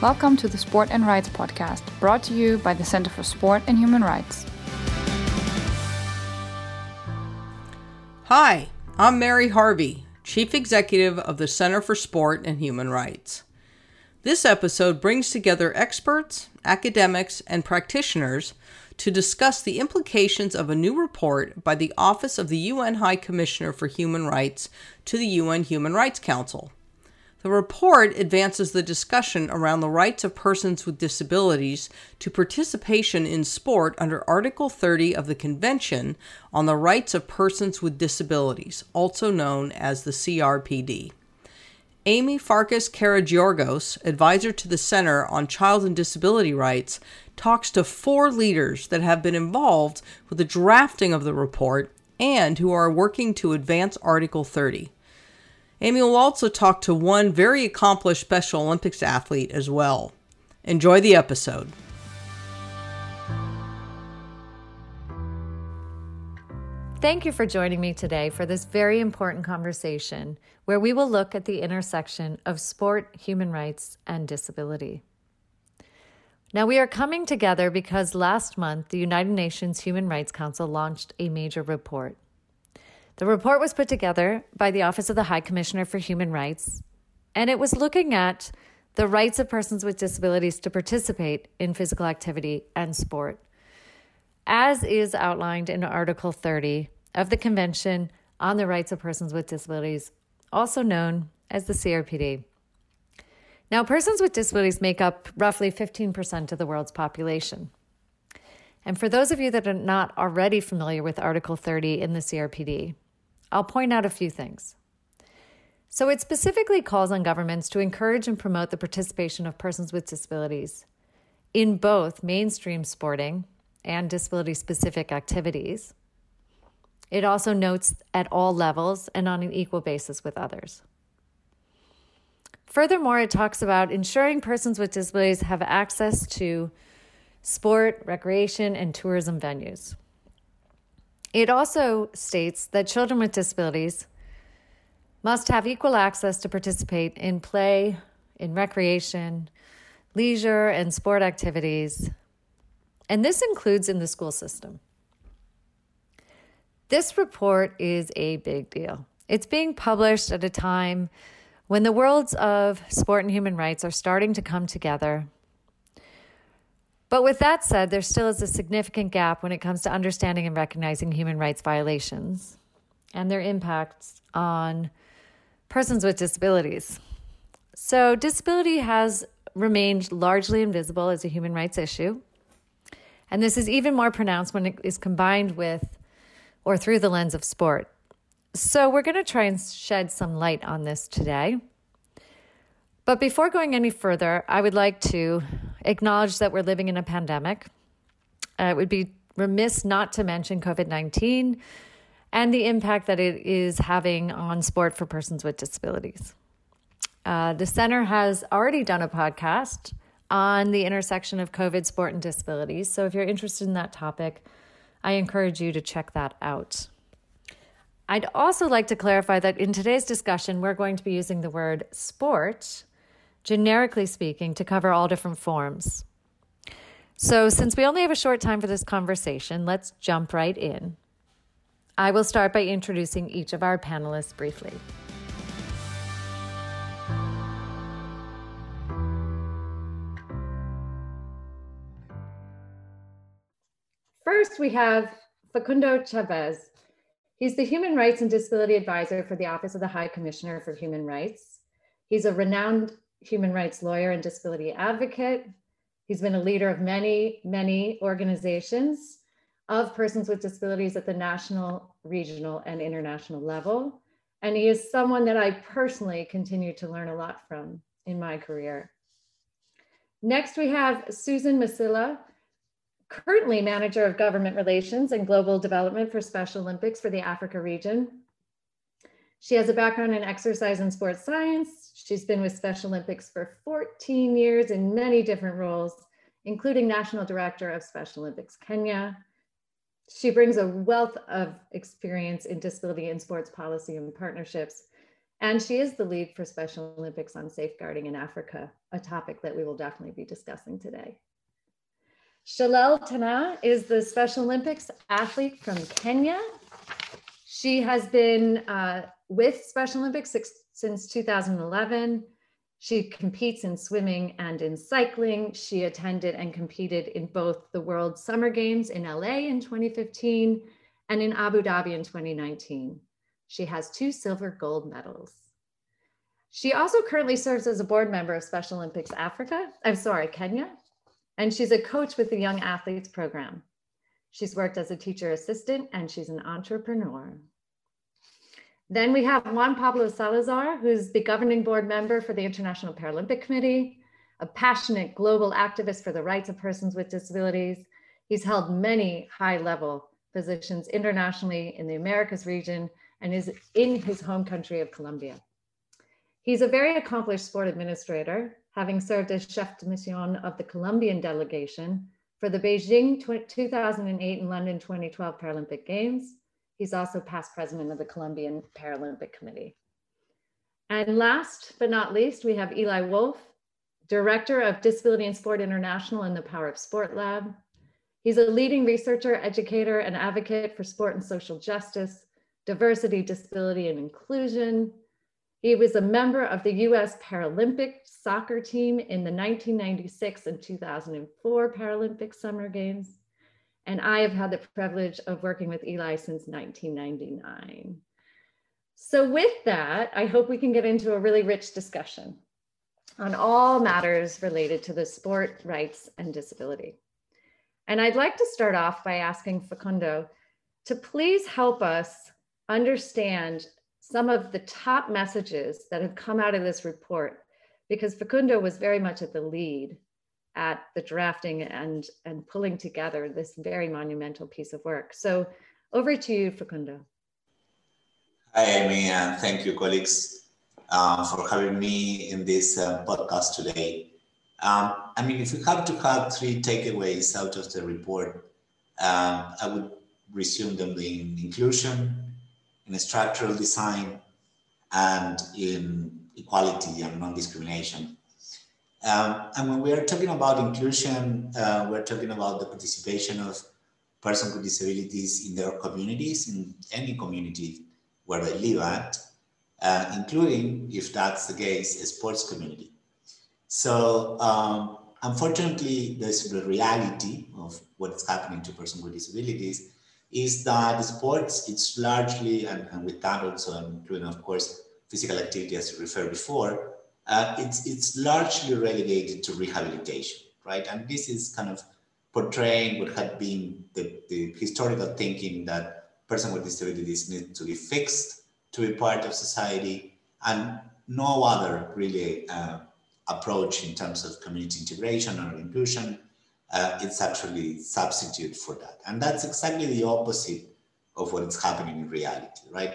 Welcome to the Sport and Rights podcast, brought to you by the Center for Sport and Human Rights. Hi, I'm Mary Harvey, Chief Executive of the Center for Sport and Human Rights. This episode brings together experts, academics, and practitioners to discuss the implications of a new report by the Office of the UN High Commissioner for Human Rights to the UN Human Rights Council. The report advances the discussion around the rights of persons with disabilities to participation in sport under Article 30 of the Convention on the Rights of Persons with Disabilities, also known as the CRPD. Amy Farkas Karagiorgos, advisor to the Center on Child and Disability Rights, talks to four leaders that have been involved with the drafting of the report and who are working to advance Article 30. Amy will also talk to one very accomplished Special Olympics athlete as well. Enjoy the episode. Thank you for joining me today for this very important conversation where we will look at the intersection of sport, human rights, and disability. Now, we are coming together because last month the United Nations Human Rights Council launched a major report. The report was put together by the Office of the High Commissioner for Human Rights, and it was looking at the rights of persons with disabilities to participate in physical activity and sport as is outlined in Article 30 of the Convention on the Rights of Persons with Disabilities, also known as the CRPD. Now, persons with disabilities make up roughly 15% of the world's population. And for those of you that are not already familiar with Article 30 in the CRPD, I'll point out a few things. So, it specifically calls on governments to encourage and promote the participation of persons with disabilities in both mainstream sporting and disability specific activities. It also notes at all levels and on an equal basis with others. Furthermore, it talks about ensuring persons with disabilities have access to sport, recreation, and tourism venues. It also states that children with disabilities must have equal access to participate in play, in recreation, leisure, and sport activities, and this includes in the school system. This report is a big deal. It's being published at a time when the worlds of sport and human rights are starting to come together. But with that said, there still is a significant gap when it comes to understanding and recognizing human rights violations and their impacts on persons with disabilities. So, disability has remained largely invisible as a human rights issue. And this is even more pronounced when it is combined with or through the lens of sport. So, we're going to try and shed some light on this today. But before going any further, I would like to acknowledge that we're living in a pandemic. Uh, it would be remiss not to mention COVID 19 and the impact that it is having on sport for persons with disabilities. Uh, the center has already done a podcast on the intersection of COVID, sport, and disabilities. So if you're interested in that topic, I encourage you to check that out. I'd also like to clarify that in today's discussion, we're going to be using the word sport, generically speaking, to cover all different forms. So, since we only have a short time for this conversation, let's jump right in. I will start by introducing each of our panelists briefly. First, we have Facundo Chavez. He's the Human Rights and Disability Advisor for the Office of the High Commissioner for Human Rights. He's a renowned human rights lawyer and disability advocate. He's been a leader of many, many organizations of persons with disabilities at the national, regional, and international level. And he is someone that I personally continue to learn a lot from in my career. Next, we have Susan Masila currently manager of government relations and global development for Special Olympics for the Africa region. She has a background in exercise and sports science. She's been with Special Olympics for 14 years in many different roles, including National Director of Special Olympics Kenya. She brings a wealth of experience in disability and sports policy and partnerships. And she is the lead for Special Olympics on safeguarding in Africa, a topic that we will definitely be discussing today. Shalel Tana is the Special Olympics athlete from Kenya. She has been uh, with Special Olympics since 2011. She competes in swimming and in cycling. She attended and competed in both the World Summer Games in LA in 2015 and in Abu Dhabi in 2019. She has two silver gold medals. She also currently serves as a board member of Special Olympics Africa, I'm sorry, Kenya, and she's a coach with the Young Athletes Program. She's worked as a teacher assistant and she's an entrepreneur. Then we have Juan Pablo Salazar, who's the governing board member for the International Paralympic Committee, a passionate global activist for the rights of persons with disabilities. He's held many high level positions internationally in the Americas region and is in his home country of Colombia. He's a very accomplished sport administrator, having served as chef de mission of the Colombian delegation for the Beijing 2008 and London 2012 Paralympic Games He's also past president of the Colombian Paralympic Committee. And last but not least, we have Eli Wolff, director of Disability and Sport International and the Power of Sport Lab. He's a leading researcher, educator, and advocate for sport and social justice, diversity, disability, and inclusion. He was a member of the US Paralympic soccer team in the 1996 and 2004 Paralympic Summer Games and I have had the privilege of working with Eli since 1999. So, with that, I hope we can get into a really rich discussion on all matters related to the sport, rights, and disability. And I'd like to start off by asking Facundo to please help us understand some of the top messages that have come out of this report, because Facundo was very much at the lead at the drafting and, and pulling together this very monumental piece of work. So over to you, Facundo. Hi, Amy, and thank you, colleagues, um, for having me in this uh, podcast today. Um, I mean, if we have to have three takeaways out of the report, um, I would resume them in inclusion, in structural design, and in equality and non-discrimination. Um, and when we are talking about inclusion, uh, we're talking about the participation of persons with disabilities in their communities, in any community where they live at, uh, including, if that's the case, a sports community. So um, unfortunately, the reality of what's happening to persons with disabilities is that sports, it's largely, and, and with that also including, of course, physical activity as you referred before, uh, it's, it's largely relegated to rehabilitation, right? And this is kind of portraying what had been the, the historical thinking that person with disabilities need to be fixed to be part of society and no other really uh, approach in terms of community integration or inclusion. Uh, it's actually substitute for that. And that's exactly the opposite of what is happening in reality right?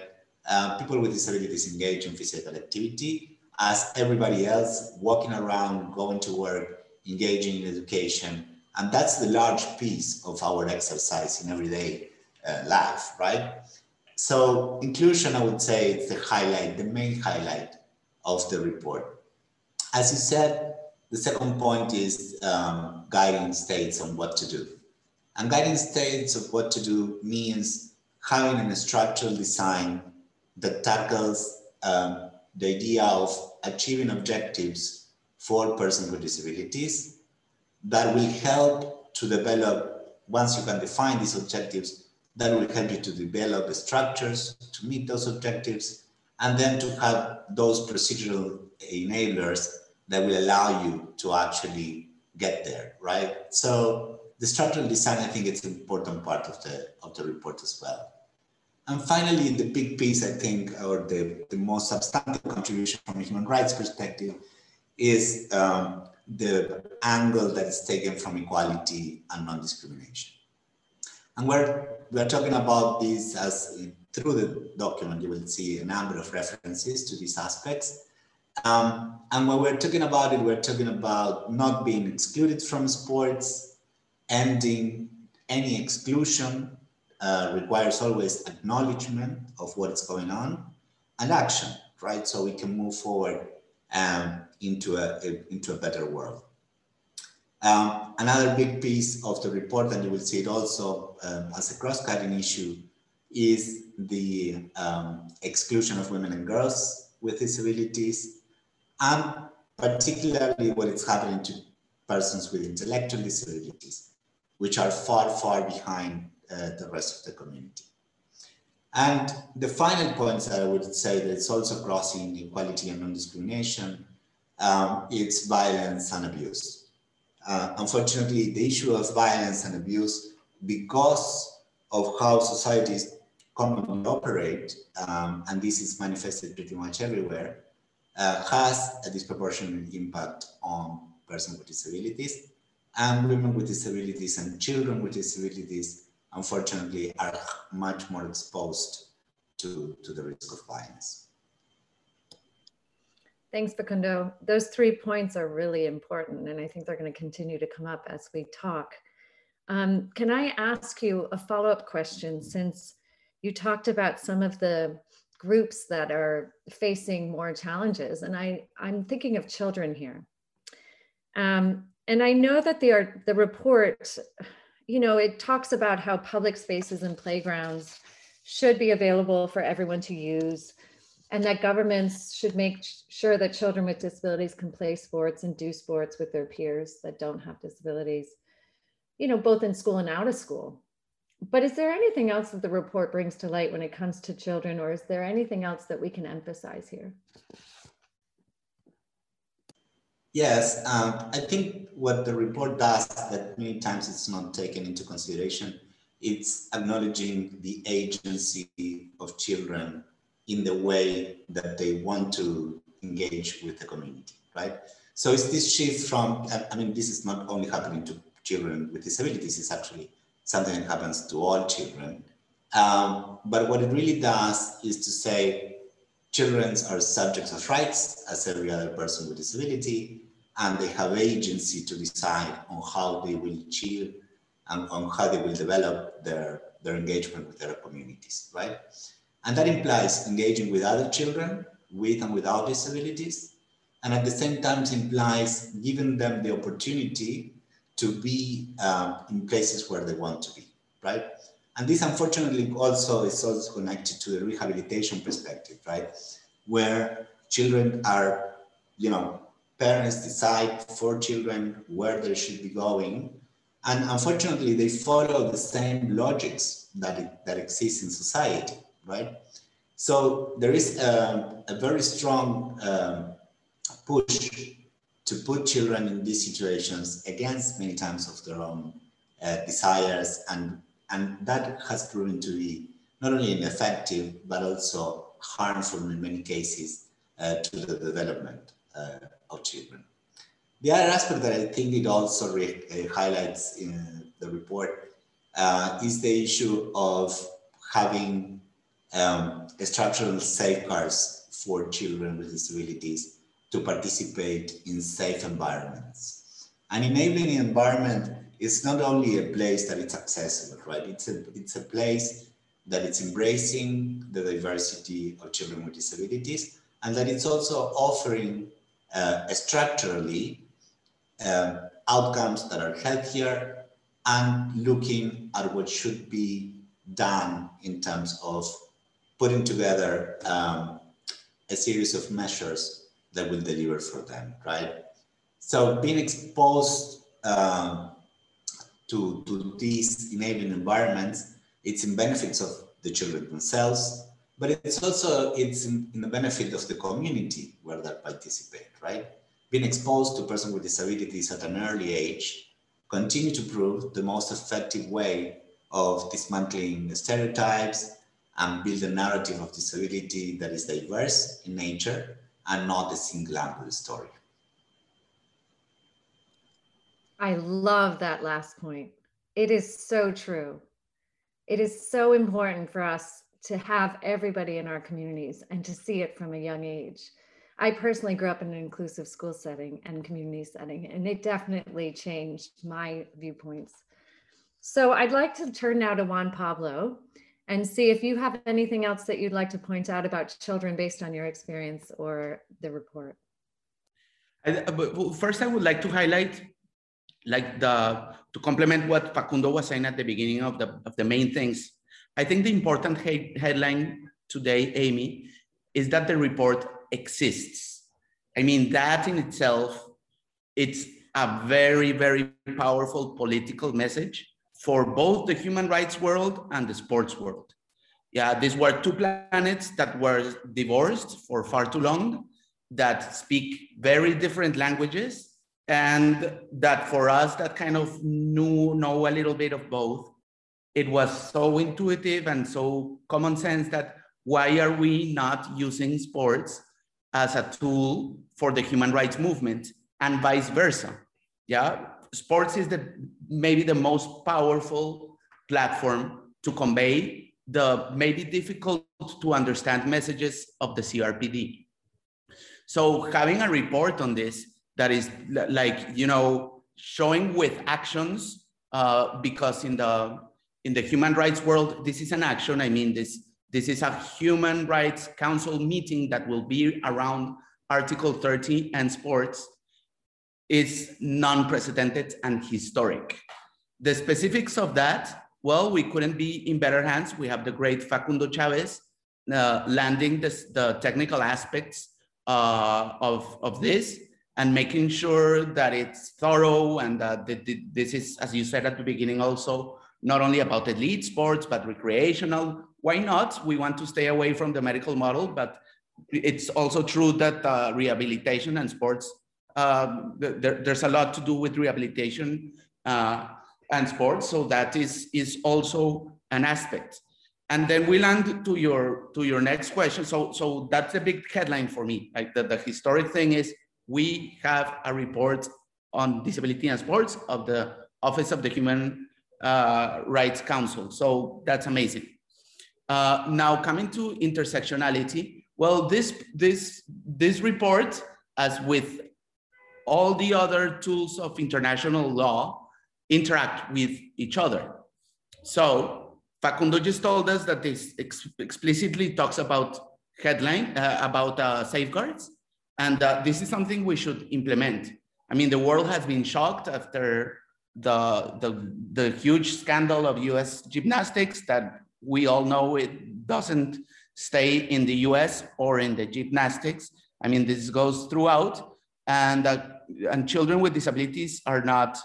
Uh, people with disabilities engage in physical activity as everybody else, walking around, going to work, engaging in education. And that's the large piece of our exercise in everyday uh, life, right? So inclusion, I would say, it's the highlight, the main highlight of the report. As you said, the second point is um, guiding states on what to do. And guiding states of what to do means having a structural design that tackles um, the idea of achieving objectives for persons with disabilities that will help to develop, once you can define these objectives, that will help you to develop the structures to meet those objectives, and then to have those procedural enablers that will allow you to actually get there, right? So the structural design, I think it's an important part of the, of the report as well. And finally, the big piece, I think, or the, the most substantive contribution from a human rights perspective is um, the angle that is taken from equality and non-discrimination. And we're, we're talking about this as through the document, you will see a number of references to these aspects. Um, and when we're talking about it, we're talking about not being excluded from sports, ending any exclusion uh, requires always acknowledgement of what's going on and action, right? So we can move forward um, into, a, a, into a better world. Um, another big piece of the report, and you will see it also um, as a cross-cutting issue, is the um, exclusion of women and girls with disabilities, and particularly what is happening to persons with intellectual disabilities, which are far, far behind the rest of the community. And the final point that I would say that it's also crossing equality and non-discrimination, um, it's violence and abuse. Uh, unfortunately, the issue of violence and abuse, because of how societies commonly operate, um, and this is manifested pretty much everywhere, uh, has a disproportionate impact on persons with disabilities and women with disabilities and children with disabilities unfortunately are much more exposed to, to the risk of violence. Thanks, Facundo. Those three points are really important, and I think they're going to continue to come up as we talk. Um, can I ask you a follow up question since you talked about some of the groups that are facing more challenges? And I, I'm thinking of children here. Um, and I know that the, the report, you know, it talks about how public spaces and playgrounds should be available for everyone to use and that governments should make sure that children with disabilities can play sports and do sports with their peers that don't have disabilities, you know, both in school and out of school. But is there anything else that the report brings to light when it comes to children, or is there anything else that we can emphasize here? Yes, um, I think what the report does that many times it's not taken into consideration, it's acknowledging the agency of children in the way that they want to engage with the community, right? So it's this shift from, I mean, this is not only happening to children with disabilities, it's actually something that happens to all children. Um, but what it really does is to say children are subjects of rights as every other person with disability and they have agency to decide on how they will chill and on how they will develop their, their engagement with their communities, right? And that implies engaging with other children with and without disabilities. And at the same time, it implies giving them the opportunity to be um, in places where they want to be, right? And this unfortunately also is also connected to the rehabilitation perspective, right? Where children are, you know, parents decide for children where they should be going. And unfortunately, they follow the same logics that, it, that exist in society, right? So there is a, a very strong um, push to put children in these situations against many times of their own uh, desires. And, and that has proven to be not only ineffective, but also harmful in many cases uh, to the development uh, of children. The other aspect that I think it also uh, highlights in the report uh, is the issue of having um, structural safeguards for children with disabilities to participate in safe environments. An enabling environment is not only a place that it's accessible, right? It's a, it's a place that it's embracing the diversity of children with disabilities and that it's also offering uh, structurally um, outcomes that are healthier and looking at what should be done in terms of putting together um, a series of measures that will deliver for them, right? So being exposed um, to, to these enabling environments, it's in benefits of the children themselves, but it's also it's in, in, the benefit of the community where they participate right? Being exposed to persons with disabilities at an early age continue to prove the most effective way of dismantling stereotypes and build a narrative of disability that is diverse in nature and not a single angle story. I love that last point. It is so true. It is so important for us to have everybody in our communities and to see it from a young age. I personally grew up in an inclusive school setting and community setting, and it definitely changed my viewpoints. So I'd like to turn now to Juan Pablo and see if you have anything else that you'd like to point out about children based on your experience or the report. Uh, first, I would like to highlight, like the to complement what Facundo was saying at the beginning of the of the main things. I think the important he headline today, Amy, is that the report exists. I mean, that in itself, it's a very, very powerful political message for both the human rights world and the sports world. Yeah, these were two planets that were divorced for far too long, that speak very different languages, and that for us that kind of knew know a little bit of both, it was so intuitive and so common sense that why are we not using sports as a tool for the human rights movement and vice versa? Yeah, sports is the maybe the most powerful platform to convey the maybe difficult to understand messages of the CRPD. So having a report on this that is like you know showing with actions uh, because in the in the human rights world this is an action. I mean this this is a human rights council meeting that will be around Article 30 and sports is non-precedented and historic. The specifics of that, well, we couldn't be in better hands. We have the great Facundo Chavez uh, landing this, the technical aspects uh, of, of this and making sure that it's thorough and that this is, as you said at the beginning, also not only about elite sports, but recreational. Why not? We want to stay away from the medical model, but it's also true that uh, rehabilitation and sports uh, there, there's a lot to do with rehabilitation uh, and sports. So that is, is also an aspect. And then we land to your to your next question. So so that's a big headline for me. Like the, the historic thing is we have a report on disability and sports of the Office of the Human uh, Rights Council. So that's amazing. Uh, now coming to intersectionality, well, this this this report, as with all the other tools of international law interact with each other. So Facundo just told us that this ex explicitly talks about headline, uh, about uh, safeguards, and uh, this is something we should implement. I mean, the world has been shocked after the, the, the huge scandal of US gymnastics that we all know it doesn't stay in the US or in the gymnastics. I mean, this goes throughout and uh, and children with disabilities are not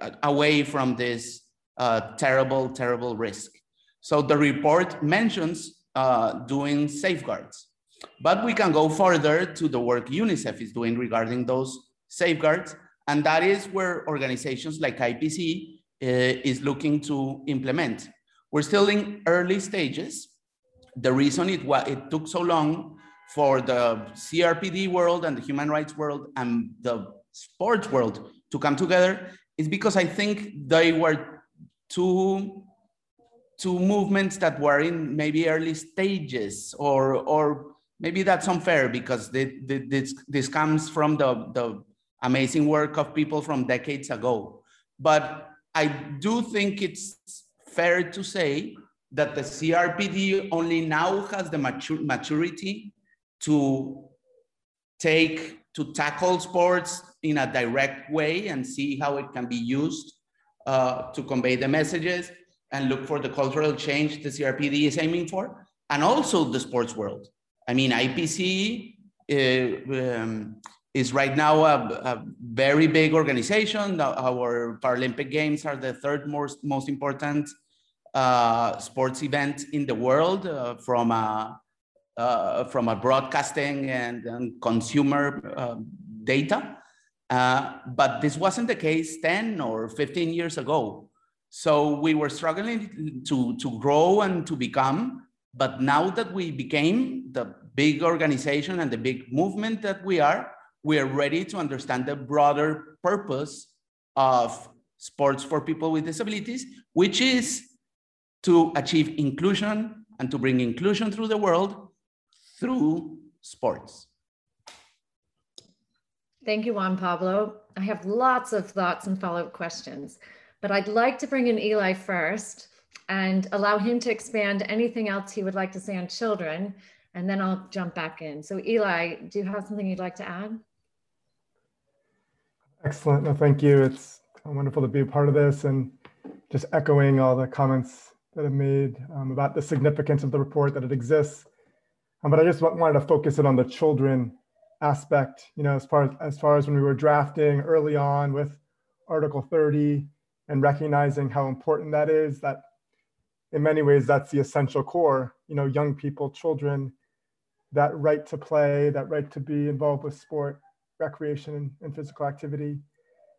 uh, away from this uh, terrible, terrible risk. So the report mentions uh, doing safeguards, but we can go further to the work UNICEF is doing regarding those safeguards. And that is where organizations like IPC uh, is looking to implement. We're still in early stages. The reason it, it took so long for the CRPD world and the human rights world and the sports world to come together is because I think they were two two movements that were in maybe early stages or or maybe that's unfair because they, they, this this comes from the the amazing work of people from decades ago but I do think it's fair to say that the CRPD only now has the matur maturity to take to tackle sports in a direct way and see how it can be used uh, to convey the messages and look for the cultural change the CRPD is aiming for, and also the sports world. I mean, IPC uh, um, is right now a, a, very big organization. Our Paralympic Games are the third most, most important uh, sports event in the world uh, from a uh, from a broadcasting and, and consumer uh, data. Uh, but this wasn't the case 10 or 15 years ago. So we were struggling to, to grow and to become. But now that we became the big organization and the big movement that we are, we are ready to understand the broader purpose of sports for people with disabilities, which is to achieve inclusion and to bring inclusion through the world through sports. Thank you, Juan Pablo. I have lots of thoughts and follow up questions, but I'd like to bring in Eli first and allow him to expand anything else he would like to say on children. And then I'll jump back in. So Eli, do you have something you'd like to add? Excellent. No, thank you. It's wonderful to be a part of this and just echoing all the comments that have made um, about the significance of the report that it exists. Um, but I just wanted to focus it on the children aspect, you know, as far as, as far as when we were drafting early on with Article 30 and recognizing how important that is, that in many ways that's the essential core, you know, young people, children, that right to play, that right to be involved with sport, recreation and physical activity,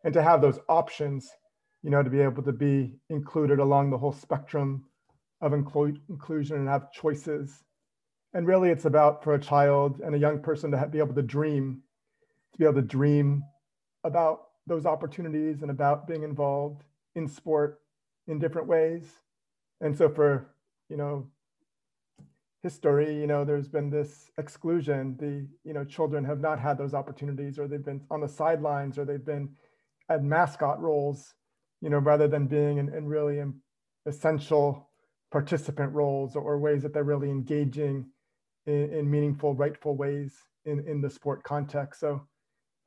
and to have those options, you know, to be able to be included along the whole spectrum of inclu- inclusion and have choices. And really it's about for a child and a young person to be able to dream to be able to dream about those opportunities and about being involved in sport in different ways. And so for you know history you know there's been this exclusion the you know children have not had those opportunities or they've been on the sidelines or they've been at mascot roles you know rather than being in, in really essential participant roles or ways that they're really engaging in, in meaningful, rightful ways in, in the sport context. So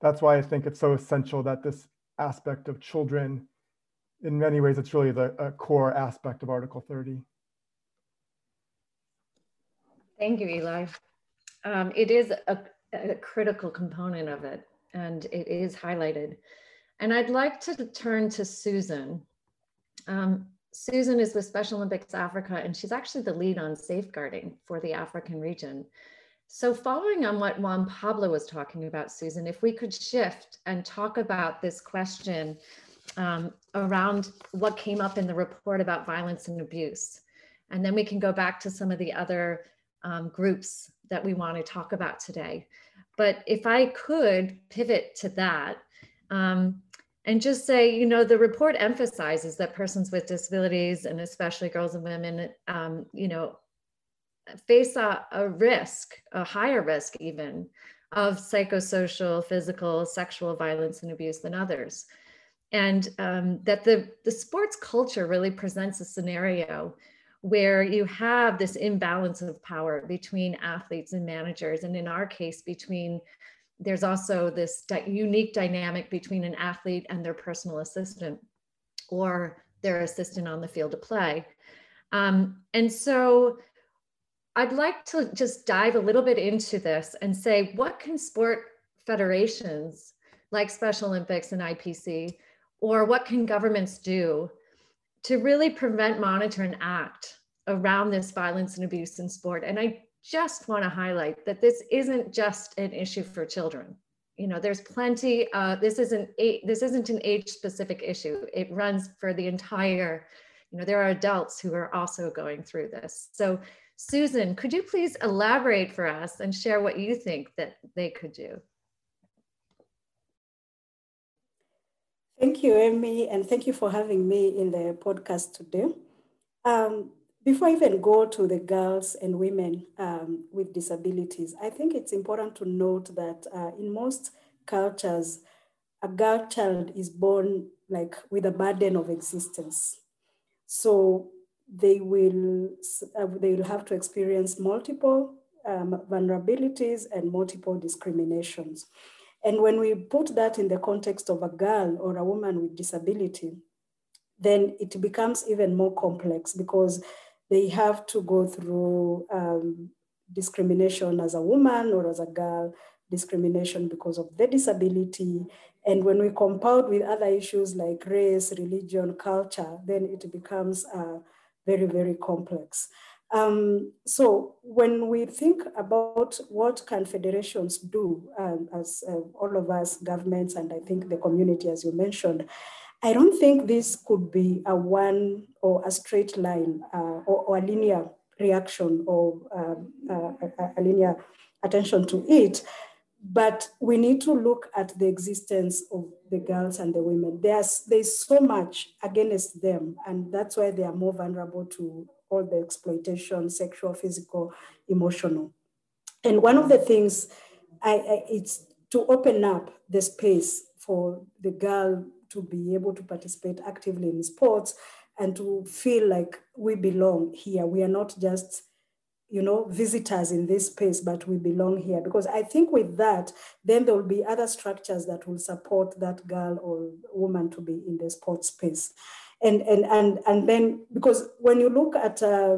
that's why I think it's so essential that this aspect of children, in many ways, it's really the core aspect of Article 30. Thank you, Eli. Um, it is a, a, critical component of it, and it is highlighted. And I'd like to turn to Susan. Um, Susan is with Special Olympics Africa, and she's actually the lead on safeguarding for the African region. So, following on what Juan Pablo was talking about, Susan, if we could shift and talk about this question um, around what came up in the report about violence and abuse. And then we can go back to some of the other um, groups that we want to talk about today. But if I could pivot to that, um, and just say, you know, the report emphasizes that persons with disabilities and especially girls and women, um, you know, face a, a risk, a higher risk even, of psychosocial, physical, sexual violence and abuse than others. And um, that the, the sports culture really presents a scenario where you have this imbalance of power between athletes and managers, and in our case, between there's also this di- unique dynamic between an athlete and their personal assistant or their assistant on the field of play. Um, and so I'd like to just dive a little bit into this and say, what can sport federations like Special Olympics and IPC, or what can governments do to really prevent, monitor, and act around this violence and abuse in sport? And I just want to highlight that this isn't just an issue for children. You know, there's plenty. Uh, this isn't a, this isn't an age specific issue. It runs for the entire. You know, there are adults who are also going through this. So, Susan, could you please elaborate for us and share what you think that they could do? Thank you, Amy, and thank you for having me in the podcast today. Um, before I even go to the girls and women um, with disabilities, I think it's important to note that uh, in most cultures, a girl child is born like with a burden of existence. So they will, uh, they will have to experience multiple um, vulnerabilities and multiple discriminations. And when we put that in the context of a girl or a woman with disability, then it becomes even more complex because they have to go through um, discrimination as a woman or as a girl, discrimination because of their disability. And when we compound with other issues like race, religion, culture, then it becomes uh, very, very complex. Um, so when we think about what can federations do, um, as uh, all of us, governments, and I think the community, as you mentioned, I don't think this could be a one or a straight line uh, or, or, a linear reaction or um, uh, a, a, linear attention to it. But we need to look at the existence of the girls and the women. There's, there's so much against them, and that's why they are more vulnerable to all the exploitation, sexual, physical, emotional. And one of the things I, I, it's to open up the space for the girl to be able to participate actively in sports and to feel like we belong here. We are not just you know, visitors in this space, but we belong here. Because I think with that, then there will be other structures that will support that girl or woman to be in the sports space. And, and, and, and then, because when you look at uh,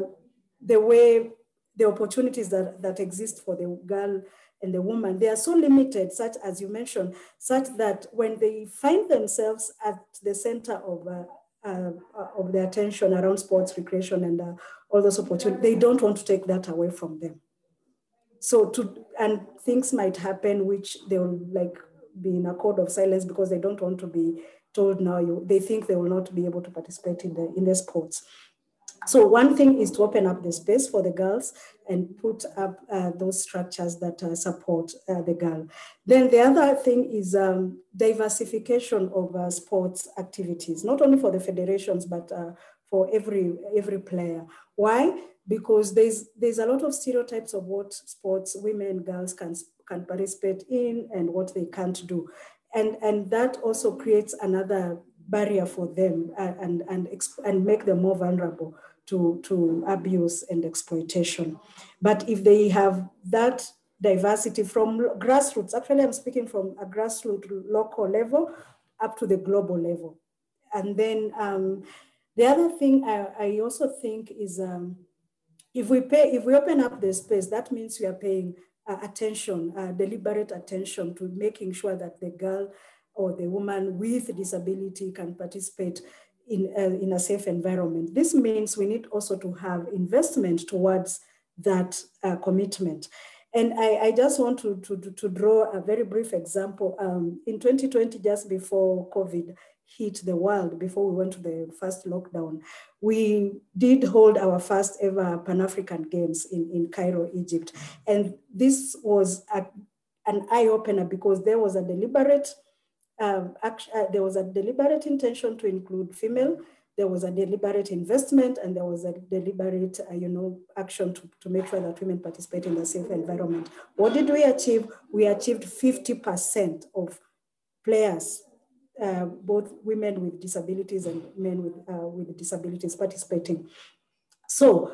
the way the opportunities that, that exist for the girl and the woman, they are so limited, such as you mentioned, such that when they find themselves at the center of uh, uh, of the attention around sports, recreation, and uh, all those opportunities. They don't want to take that away from them. So to and things might happen which they will like be in a code of silence because they don't want to be told now. You they think they will not be able to participate in the in the sports. So one thing is to open up the space for the girls and put up uh, those structures that uh, support uh, the girl. Then the other thing is um, diversification of uh, sports activities, not only for the federations, but uh, for every, every player. Why? Because there's, there's a lot of stereotypes of what sports women, girls can, can participate in and what they can't do. And, and that also creates another barrier for them uh, and, and, and make them more vulnerable to, to abuse and exploitation. But if they have that diversity from grassroots, actually I'm speaking from a grassroots local level up to the global level. And then um, the other thing I, I also think is um, if we pay, if we open up the space, that means we are paying attention, uh, deliberate attention to making sure that the girl or the woman with disability can participate in a, in a safe environment. This means we need also to have investment towards that uh, commitment. And I, I just want to, to, to, draw a very brief example. Um, in 2020, just before COVID hit the world, before we went to the first lockdown, we did hold our first ever Pan-African Games in, in Cairo, Egypt. And this was a, an eye-opener because there was a deliberate um, uh, there was a deliberate intention to include female, there was a deliberate investment, and there was a deliberate, uh, you know, action to, to make sure that women participate in a safe environment. What did we achieve? We achieved 50% of players, uh, both women with disabilities and men with, uh, with disabilities participating. So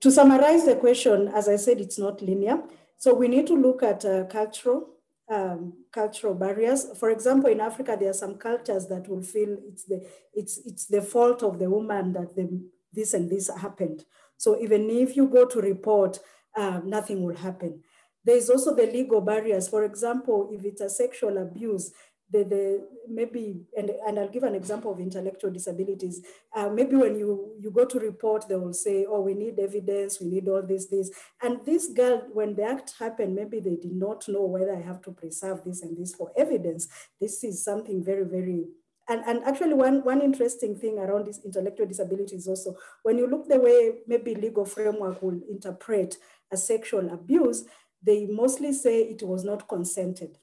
to summarize the question, as I said, it's not linear. So we need to look at uh, cultural, um, cultural barriers. For example, in Africa, there are some cultures that will feel it's the, it's, it's the fault of the woman that the, this and this happened. So even if you go to report, uh, nothing will happen. There's also the legal barriers. For example, if it's a sexual abuse, the, the maybe and, and I'll give an example of intellectual disabilities. Uh, maybe when you you go to report, they will say, "Oh, we need evidence. We need all this, this." And this girl, when the act happened, maybe they did not know whether I have to preserve this and this for evidence. This is something very, very and, and actually one, one interesting thing around this intellectual disability is also when you look the way maybe legal framework will interpret a sexual abuse, they mostly say it was not consented.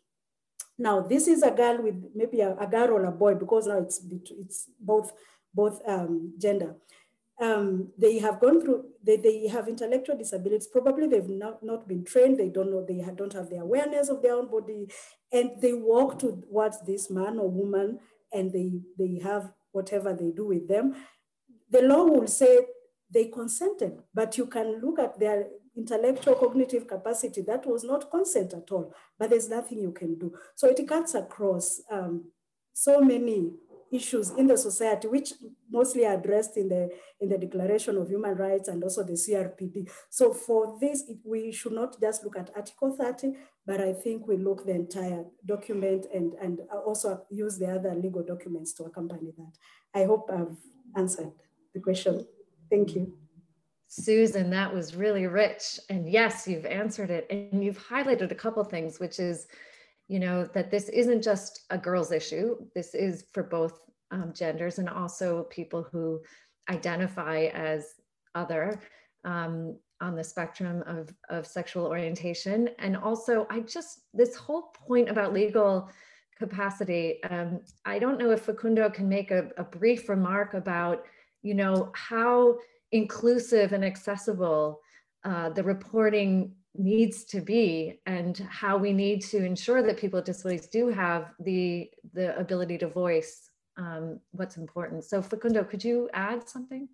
Now, this is a girl with maybe a, a girl or a boy because now it's, it's both, both um, gender. Um, they have gone through, they, they have intellectual disabilities. Probably they've not, not been trained. They don't know, they don't have the awareness of their own body. And they walk towards this man or woman and they, they have whatever they do with them. The law will say they consented, but you can look at their intellectual cognitive capacity, that was not consent at all, but there's nothing you can do. So it cuts across um, so many issues in the society, which mostly are addressed in the, in the Declaration of Human Rights and also the CRPD. So for this, it, we should not just look at Article 30, but I think we look the entire document and, and also use the other legal documents to accompany that. I hope I've answered the question. Thank you. Susan, that was really rich. And yes, you've answered it. And you've highlighted a couple things, which is, you know, that this isn't just a girl's issue. This is for both um, genders and also people who identify as other um, on the spectrum of, of sexual orientation. And also, I just, this whole point about legal capacity, um, I don't know if Facundo can make a, a brief remark about, you know, how inclusive and accessible uh, the reporting needs to be and how we need to ensure that people with disabilities do have the the ability to voice um, what's important. So Facundo, could you add something?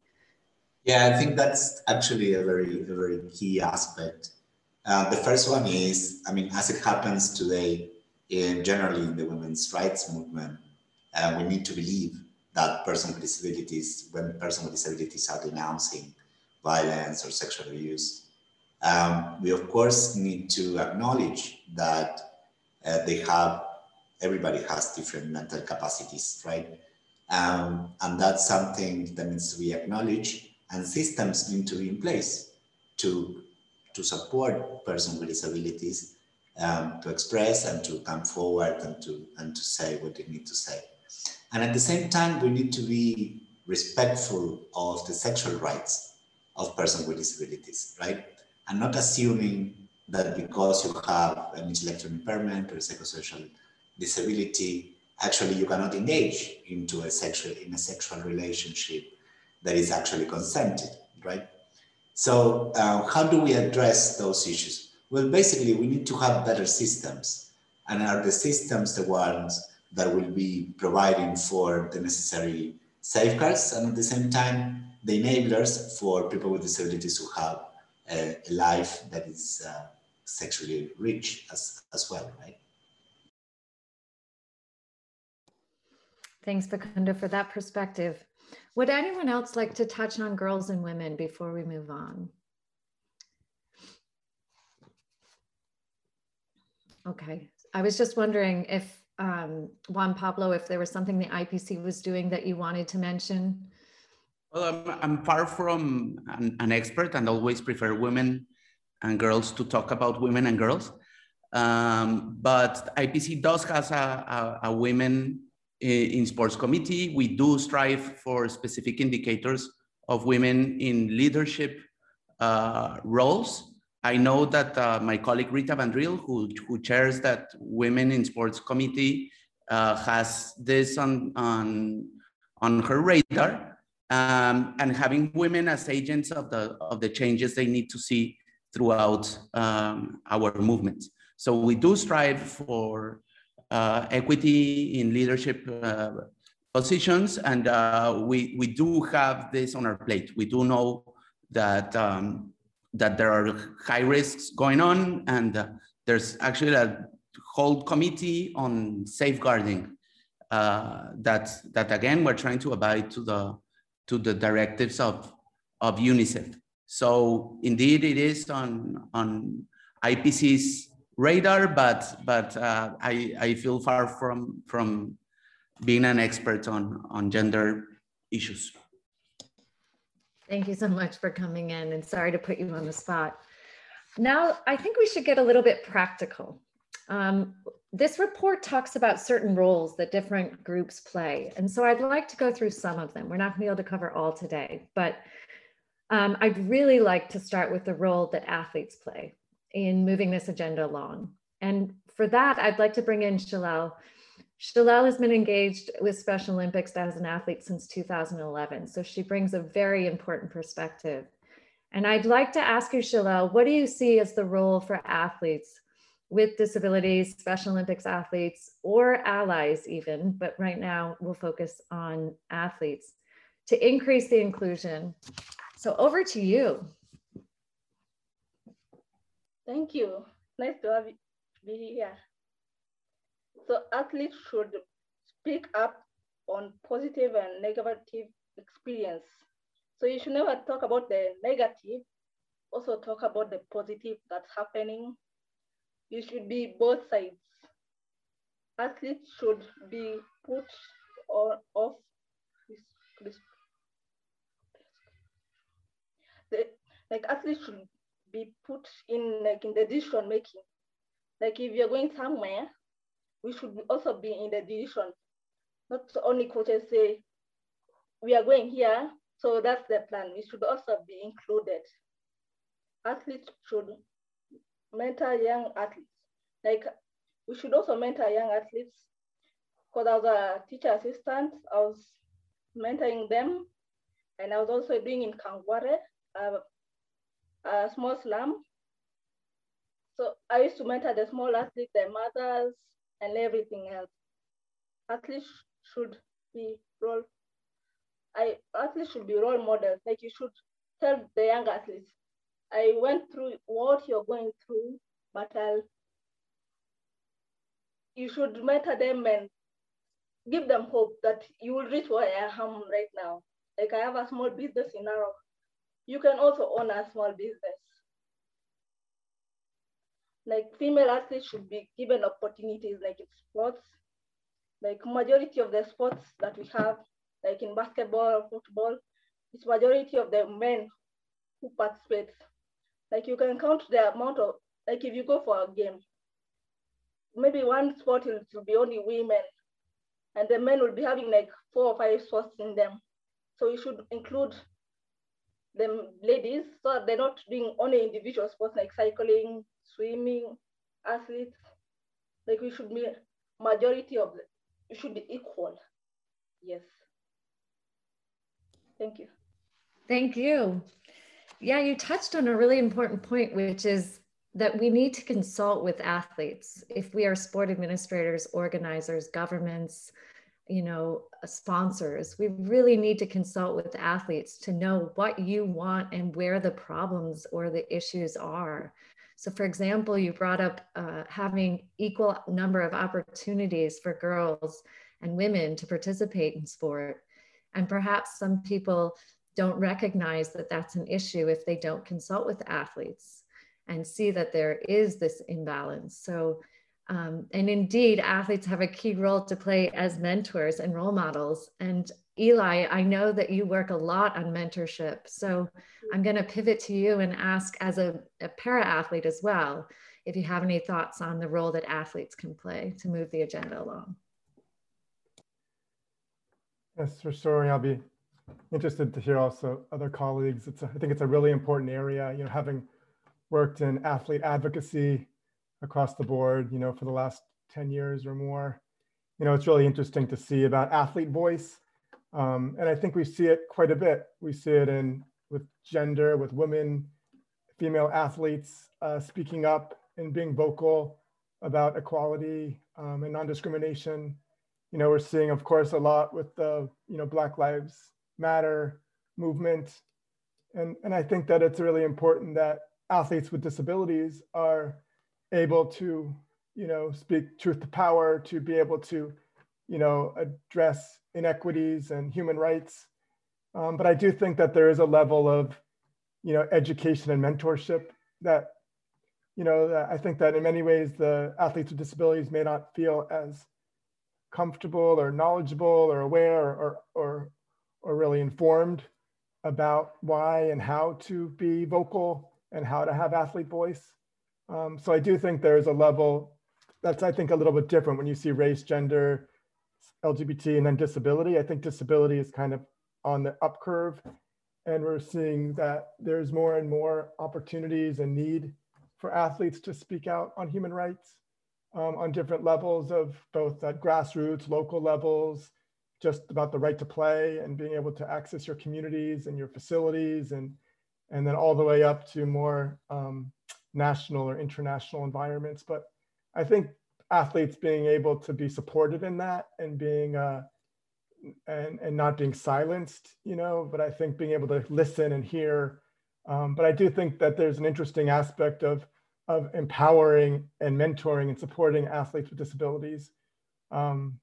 Yeah, I think that's actually a very, a very key aspect. Uh, the first one is, I mean, as it happens today, in generally in the women's rights movement, uh, we need to believe that persons with disabilities, when persons with disabilities are denouncing violence or sexual abuse, um, we of course need to acknowledge that uh, they have, everybody has different mental capacities, right? Um, and that's something that needs to be acknowledged and systems need to be in place to, to support persons with disabilities um, to express and to come forward and to, and to say what they need to say. And at the same time, we need to be respectful of the sexual rights of persons with disabilities, right? And not assuming that because you have an intellectual impairment or a psychosocial disability, actually you cannot engage into a sexual in a sexual relationship that is actually consented, right? So uh, how do we address those issues? Well, basically, we need to have better systems, and are the systems the ones that will be providing for the necessary safeguards and at the same time the enablers for people with disabilities who have a, a life that is uh, sexually rich as, as well, right? Thanks, Facundo, for that perspective. Would anyone else like to touch on girls and women before we move on? Okay, I was just wondering if um, Juan Pablo, if there was something the IPC was doing that you wanted to mention. Well, I'm, I'm far from an, an, expert and always prefer women and girls to talk about women and girls. Um, but IPC does has a, a, a women in sports committee. We do strive for specific indicators of women in leadership uh, roles. I know that uh, my colleague Rita Van Driel, who, who chairs that Women in Sports Committee, uh, has this on, on, on her radar. Um, and having women as agents of the, of the changes they need to see throughout um, our movement. So we do strive for uh, equity in leadership uh, positions, and uh, we, we do have this on our plate. We do know that um, that there are high risks going on and uh, there's actually a whole committee on safeguarding uh, that that again we're trying to abide to the to the directives of of UNICEF. So indeed it is on on IPC's radar, but but uh, I I feel far from from being an expert on on gender issues. Thank you so much for coming in and sorry to put you on the spot. Now, I think we should get a little bit practical. Um, this report talks about certain roles that different groups play. And so I'd like to go through some of them. We're not gonna be able to cover all today, but um, I'd really like to start with the role that athletes play in moving this agenda along. And for that, I'd like to bring in Shalal Shalal has been engaged with Special Olympics as an athlete since 2011. So she brings a very important perspective. And I'd like to ask you, Shalal, what do you see as the role for athletes with disabilities, Special Olympics athletes, or allies even, but right now we'll focus on athletes to increase the inclusion. So over to you. Thank you. Nice to have you be here. So athletes should speak up on positive and negative experience. So you should never talk about the negative, also talk about the positive that's happening. You should be both sides. Athletes should be put or off the, like athletes should be put in like in the decision making. Like if you're going somewhere, we should also be in the decision. Not only coaches say, we are going here, so that's the plan. We should also be included. Athletes should mentor young athletes. Like we should also mentor young athletes because I was a teacher assistant, I was mentoring them and I was also doing in Kawangware, a, a small slum. So I used to mentor the small athletes, their mothers, and everything else. Athletes should be role. I athletes should be role models. Like you should tell the young athletes, I went through what you're going through, but I'll. You should mentor them and give them hope that you will reach where I am right now. Like I have a small business in Narok. You can also own a small business. Like female athletes should be given opportunities like in sports. Like majority of the sports that we have, like in basketball or football, it's majority of the men who participate. Like you can count the amount of, like if you go for a game, maybe one sport will, will be only women and the men will be having like four or five sports in them. So you should include the ladies so they're not doing only individual sports like cycling, swimming, athletes. Like we should be majority of. It should be equal. Yes. Thank you. Thank you. Yeah, you touched on a really important point, which is that we need to consult with athletes. If we are sport administrators, organizers, governments, you know, sponsors, we really need to consult with athletes to know what you want and where the problems or the issues are. So, for example, you brought up uh, having equal number of opportunities for girls and women to participate in sport. And perhaps some people don't recognize that that's an issue if they don't consult with athletes and see that there is this imbalance. So, um, and indeed, athletes have a key role to play as mentors and role models. And Eli, I know that you work a lot on mentorship. So I'm going to pivot to you and ask, as a, a para athlete as well, if you have any thoughts on the role that athletes can play to move the agenda along. Yes, for sure. I'll be interested to hear also other colleagues. It's a, I think it's a really important area. You know, having worked in athlete advocacy across the board, you know, for the last 10 years or more. You know, it's really interesting to see about athlete voice. Um, and I think we see it quite a bit. We see it in with gender, with women, female athletes uh, speaking up and being vocal about equality um, and non-discrimination. You know, we're seeing, of course, a lot with the, you know, Black Lives Matter movement. And, and I think that it's really important that athletes with disabilities are able to, you know, speak truth to power, to be able to, you know, address inequities and human rights. Um, but I do think that there is a level of, you know, education and mentorship that, you know, I think that in many ways the athletes with disabilities may not feel as comfortable or knowledgeable or aware or, or, or really informed about why and how to be vocal and how to have athlete voice. Um, so I do think there's a level that's, I think, a little bit different when you see race, gender, LGBT, and then disability. I think disability is kind of on the up curve. And we're seeing that there's more and more opportunities and need for athletes to speak out on human rights um, on different levels of both at grassroots, local levels, just about the right to play and being able to access your communities and your facilities and and then all the way up to more um, national or international environments. But I think athletes being able to be supported in that and being uh, and and not being silenced, you know. But I think being able to listen and hear. Um, but I do think that there's an interesting aspect of of empowering and mentoring and supporting athletes with disabilities. Um,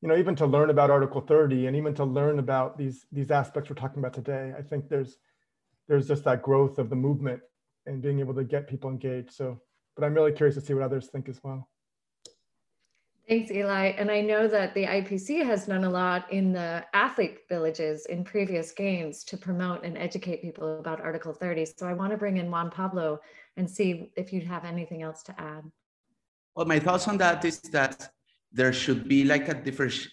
you know, even to learn about Article 30 and even to learn about these these aspects we're talking about today, I think there's there's just that growth of the movement and being able to get people engaged. So, but I'm really curious to see what others think as well. Thanks, Eli. And I know that the IPC has done a lot in the athlete villages in previous games to promote and educate people about Article 30. So I want to bring in Juan Pablo and see if you have anything else to add. Well, my thoughts on that is that there should be like a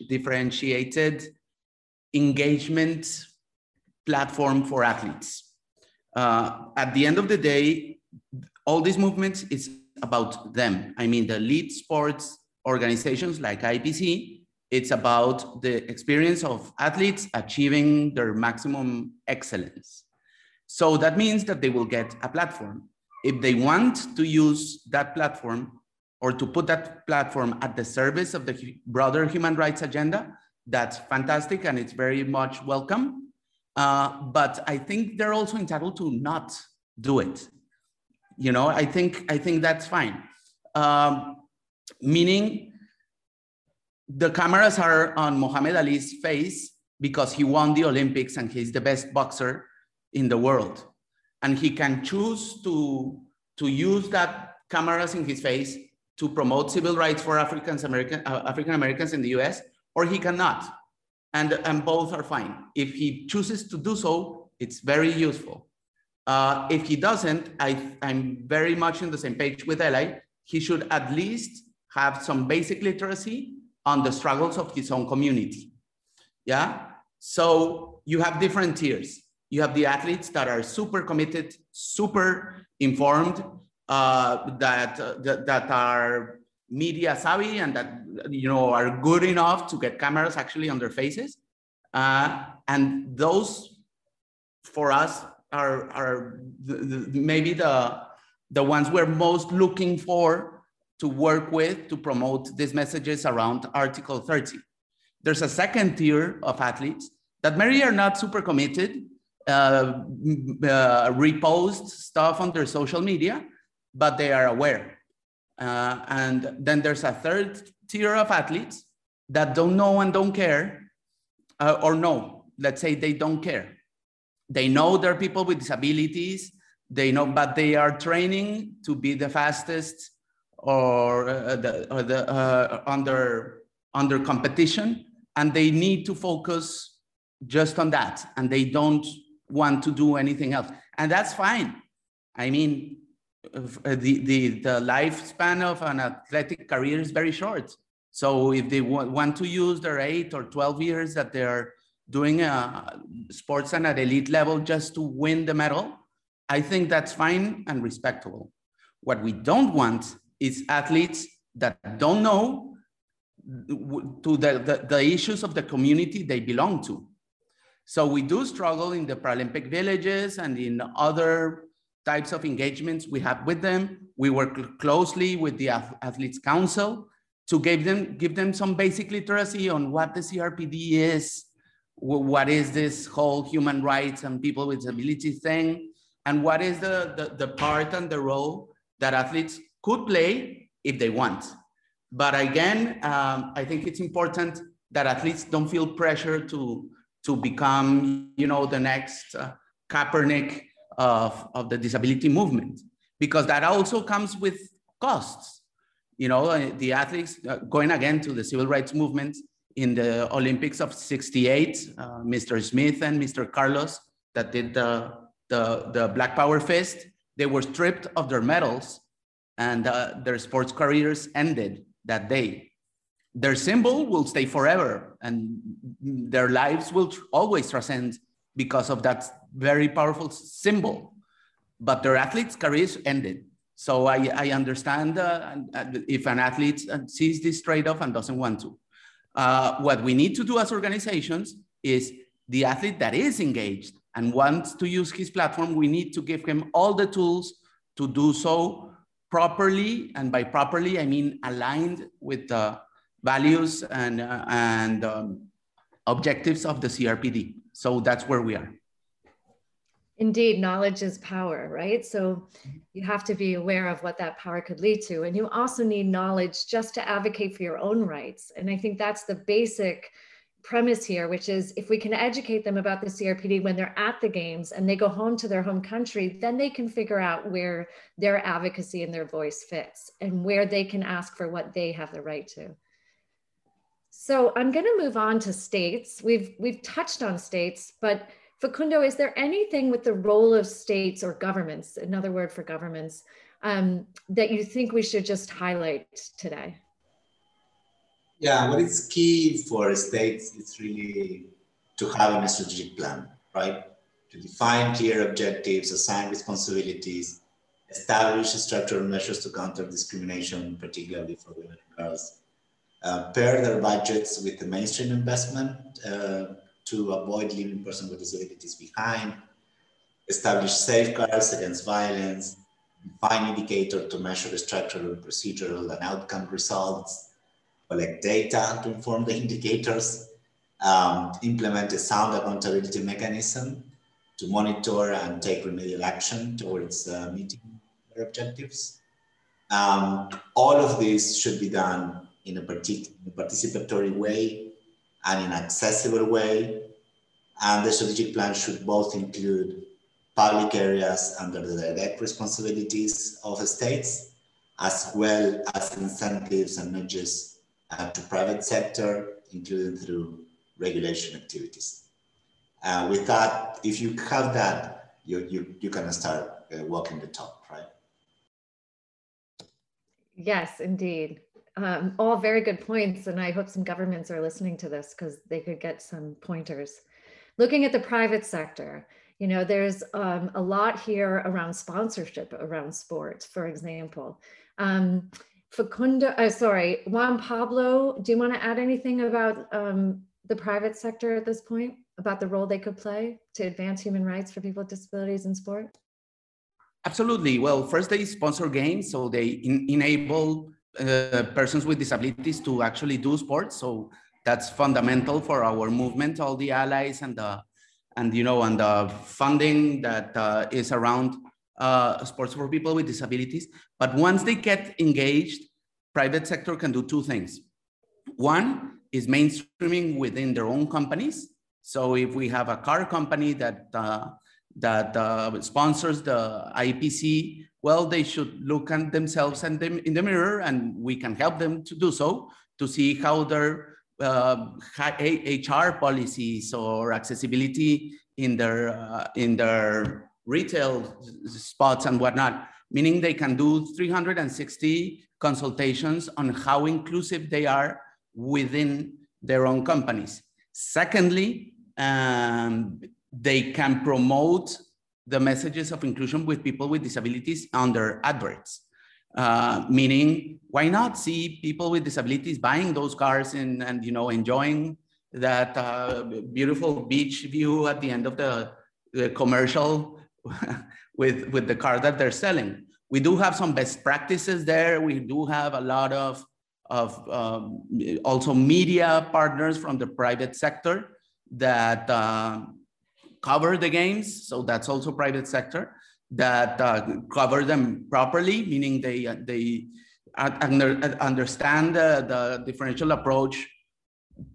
differentiated engagement platform for athletes uh, at the end of the day, all these movements is about them. I mean, the lead sports organizations like IPC, it's about the experience of athletes achieving their maximum excellence. So that means that they will get a platform. If they want to use that platform or to put that platform at the service of the broader human rights agenda, that's fantastic and it's very much welcome. Uh, but I think they're also entitled to not do it. You know, I think I think that's fine. Um, meaning, the cameras are on Muhammad Ali's face because he won the Olympics and he's the best boxer in the world, and he can choose to to use that cameras in his face to promote civil rights for Africans American uh, African Americans in the U.S. or he cannot, and and both are fine. If he chooses to do so, it's very useful. Uh, if he doesn't, I, I'm very much in the same page with Eli. He should at least have some basic literacy on the struggles of his own community. Yeah. So you have different tiers. You have the athletes that are super committed, super informed, uh, that, uh, that, that are media savvy and that you know are good enough to get cameras actually on their faces. Uh, and those, for us, are, are the, the, maybe the, the ones we're most looking for to work with to promote these messages around Article 30. There's a second tier of athletes that maybe are not super committed, uh, uh, repost stuff on their social media, but they are aware. Uh, and then there's a third tier of athletes that don't know and don't care, uh, or no, let's say they don't care. They know there are people with disabilities, they know, but they are training to be the fastest or, uh, the, or the, uh, under, under competition, and they need to focus just on that, and they don't want to do anything else. And that's fine. I mean, uh, the, the, the lifespan of an athletic career is very short. So if they want to use their eight or 12 years that they're doing a sports and at elite level just to win the medal, I think that's fine and respectable. What we don't want is athletes that don't know to the, the, the issues of the community they belong to. So we do struggle in the Paralympic villages and in other types of engagements we have with them. We work closely with the Athletes Council to give them, give them some basic literacy on what the CRPD is, what is this whole human rights and people with disabilities thing, and what is the, the, the part and the role that athletes could play if they want. But again, um, I think it's important that athletes don't feel pressure to, to become, you know, the next uh, Kaepernick of, of the disability movement, because that also comes with costs. You know, uh, the athletes uh, going again to the civil rights movement, in the Olympics of 68, uh, Mr. Smith and Mr. Carlos that did the, the, the Black Power Fist, they were stripped of their medals and uh, their sports careers ended that day. Their symbol will stay forever and their lives will always transcend because of that very powerful symbol. But their athletes' careers ended. So I, I understand uh, if an athlete sees this trade off and doesn't want to. Uh, what we need to do as organizations is the athlete that is engaged and wants to use his platform, we need to give him all the tools to do so properly. And by properly, I mean aligned with the values and, uh, and um, objectives of the CRPD. So that's where we are. Indeed, knowledge is power, right? So you have to be aware of what that power could lead to. And you also need knowledge just to advocate for your own rights. And I think that's the basic premise here, which is if we can educate them about the CRPD when they're at the games and they go home to their home country, then they can figure out where their advocacy and their voice fits and where they can ask for what they have the right to. So I'm going to move on to states. We've we've touched on states, but Facundo, is there anything with the role of states or governments, another word for governments, um, that you think we should just highlight today? Yeah, what is key for states is really to have a strategic plan, right? To define clear objectives, assign responsibilities, establish structural measures to counter discrimination, particularly for women and girls, uh, pair their budgets with the mainstream investment uh, to avoid leaving persons with disabilities behind, establish safeguards against violence, define indicator to measure the structural, procedural, and outcome results, collect data to inform the indicators, um, implement a sound accountability mechanism to monitor and take remedial action towards uh, meeting their objectives. Um, all of this should be done in a, partic- participatory way and in an accessible way. And the strategic plan should both include public areas under the direct responsibilities of the states, as well as incentives and nudges uh, to private sector, including through regulation activities. Uh, with that, if you have that, you, you, you can start uh, walking the talk, right? Yes, indeed. Um, all very good points. And I hope some governments are listening to this because they could get some pointers. Looking at the private sector, you know, there's um, a lot here around sponsorship around sports, for example. Um, Facundo, uh, sorry, Juan Pablo, do you want to add anything about um, the private sector at this point, about the role they could play to advance human rights for people with disabilities in sport? Absolutely. Well, first they sponsor games, so they in, enable uh, persons with disabilities to actually do sports. So that's fundamental for our movement. All the allies and the and you know and the funding that uh, is around uh, sports for people with disabilities. But once they get engaged, private sector can do two things. One is mainstreaming within their own companies. So if we have a car company that uh, that uh, sponsors the IPC, well, they should look at themselves and them in the mirror, and we can help them to do so to see how their uh, HR policies or accessibility in their uh, in their retail spots and whatnot, meaning they can do 360 consultations on how inclusive they are within their own companies. Secondly, um, they can promote the messages of inclusion with people with disabilities their adverts. Uh, meaning, why not see people with disabilities buying those cars and, and you know enjoying that uh, beautiful beach view at the end of the, the commercial with, with the car that they're selling. We do have some best practices there. We do have a lot of, of um, also media partners from the private sector that uh, cover the games. So that's also private sector that uh, cover them properly, meaning they, uh, they under, understand the differential approach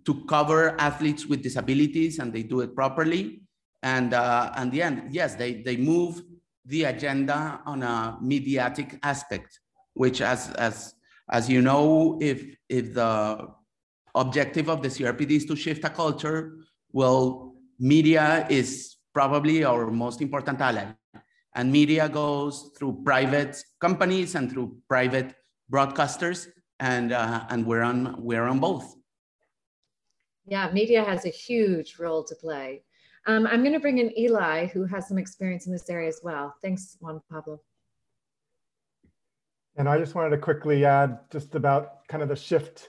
to cover athletes with disabilities and they do it properly. And, uh, and the end, yes, they, they move the agenda on a mediatic aspect, which as, as, as you know, if, if the objective of the CRPD is to shift a culture, well, media is probably our most important ally. And media goes through private companies and through private broadcasters, and, uh, and we're, on, we're on both. Yeah, media has a huge role to play. Um, I'm going to bring in Eli, who has some experience in this area as well. Thanks, Juan Pablo. And I just wanted to quickly add just about kind of the shift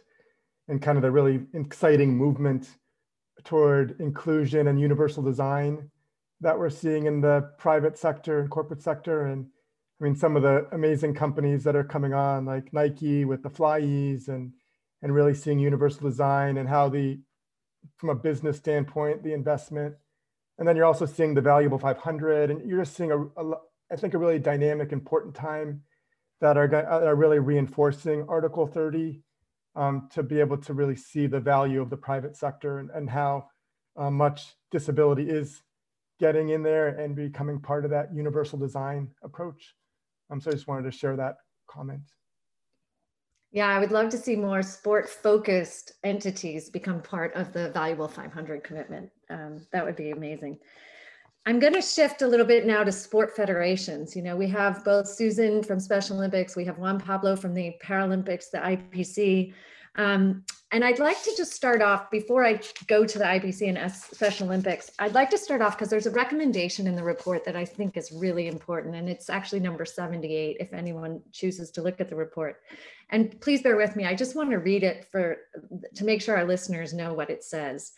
and kind of the really exciting movement toward inclusion and universal design that we're seeing in the private sector and corporate sector. And I mean, some of the amazing companies that are coming on, like Nike with the FlyEase and, and really seeing universal design and how the, from a business standpoint, the investment. And then you're also seeing the valuable 500 and you're just seeing a, a I think a really dynamic, important time that are, are really reinforcing Article 30 um, to be able to really see the value of the private sector and, and how uh, much disability is getting in there and becoming part of that universal design approach. Um, so I just wanted to share that comment. Yeah, I would love to see more sport focused entities become part of the Valuable 500 commitment. Um, that would be amazing. I'm going to shift a little bit now to sport federations. You know, we have both Susan from Special Olympics, we have Juan Pablo from the Paralympics, the IPC. Um, and I'd like to just start off before I go to the IPC and Special Olympics. I'd like to start off because there's a recommendation in the report that I think is really important, and it's actually number 78 if anyone chooses to look at the report. And please bear with me. I just want to read it for to make sure our listeners know what it says.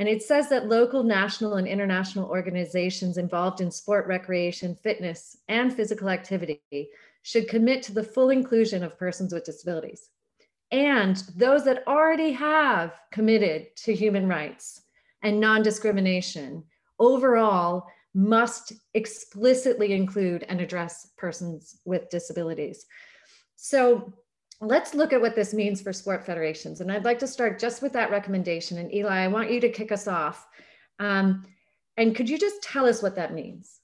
And it says that local, national, and international organizations involved in sport, recreation, fitness, and physical activity should commit to the full inclusion of persons with disabilities and those that already have committed to human rights and non discrimination overall must explicitly include and address persons with disabilities. So let's look at what this means for sport federations. And I'd like to start just with that recommendation. And Eli, I want you to kick us off. Um, and could you just tell us what that means?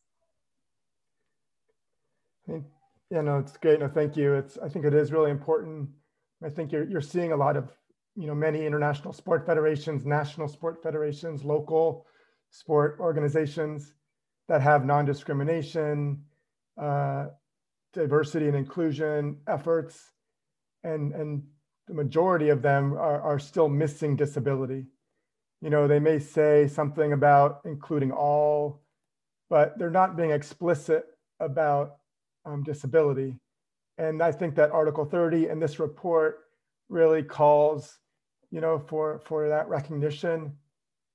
Yeah, no, it's great. No, thank you. It's I think it is really important. I think you're you're seeing a lot of you know many international sport federations, national sport federations, local sport organizations that have non-discrimination, uh, diversity and inclusion efforts, and and the majority of them are, are still missing disability. You know, they may say something about including all, but they're not being explicit about um, disability. And I think that Article 30 in this report really calls, you know, for, for that recognition.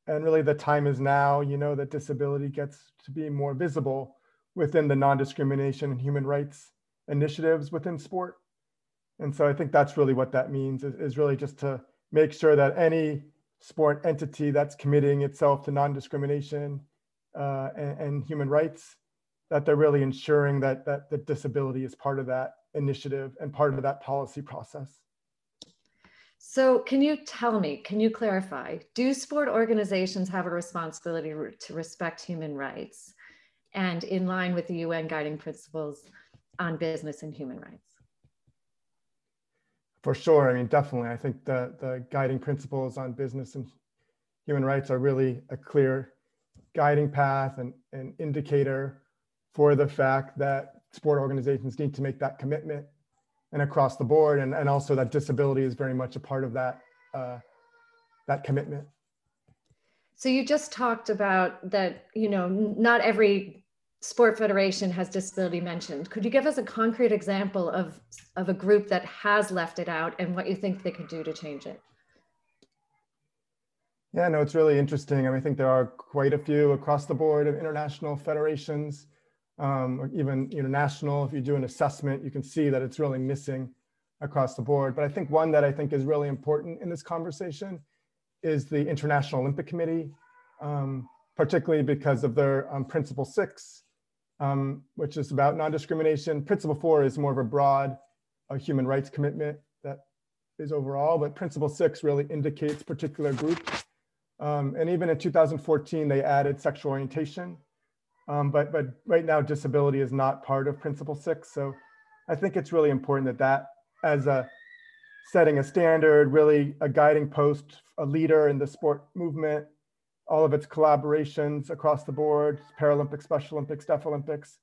And really the time is now, you know, that disability gets to be more visible within the non-discrimination and human rights initiatives within sport. And so I think that's really what that means is, is really just to make sure that any sport entity that's committing itself to non-discrimination uh, and, and human rights that they're really ensuring that, that that disability is part of that initiative and part of that policy process. So can you tell me, can you clarify, do sport organizations have a responsibility to respect human rights and in line with the UN guiding principles on business and human rights? For sure, I mean, definitely. I think the, the guiding principles on business and human rights are really a clear guiding path and an indicator for the fact that sport organizations need to make that commitment and across the board and, and also that disability is very much a part of that uh, that commitment so you just talked about that you know not every sport federation has disability mentioned could you give us a concrete example of of a group that has left it out and what you think they could do to change it yeah no it's really interesting I, mean, I think there are quite a few across the board of international federations um, or even international. If you do an assessment, you can see that it's really missing across the board. But I think one that I think is really important in this conversation is the International Olympic Committee, um, particularly because of their um, Principle Six, um, which is about non-discrimination. Principle Four is more of a broad uh, human rights commitment that is overall, but Principle Six really indicates particular groups. Um, and even in 2014, they added sexual orientation um, but, but right now, disability is not part of Principle Six. So I think it's really important that that, as a setting a standard, really a guiding post, a leader in the sport movement, all of its collaborations across the board, Paralympics, Special Olympics, Deaf Olympics,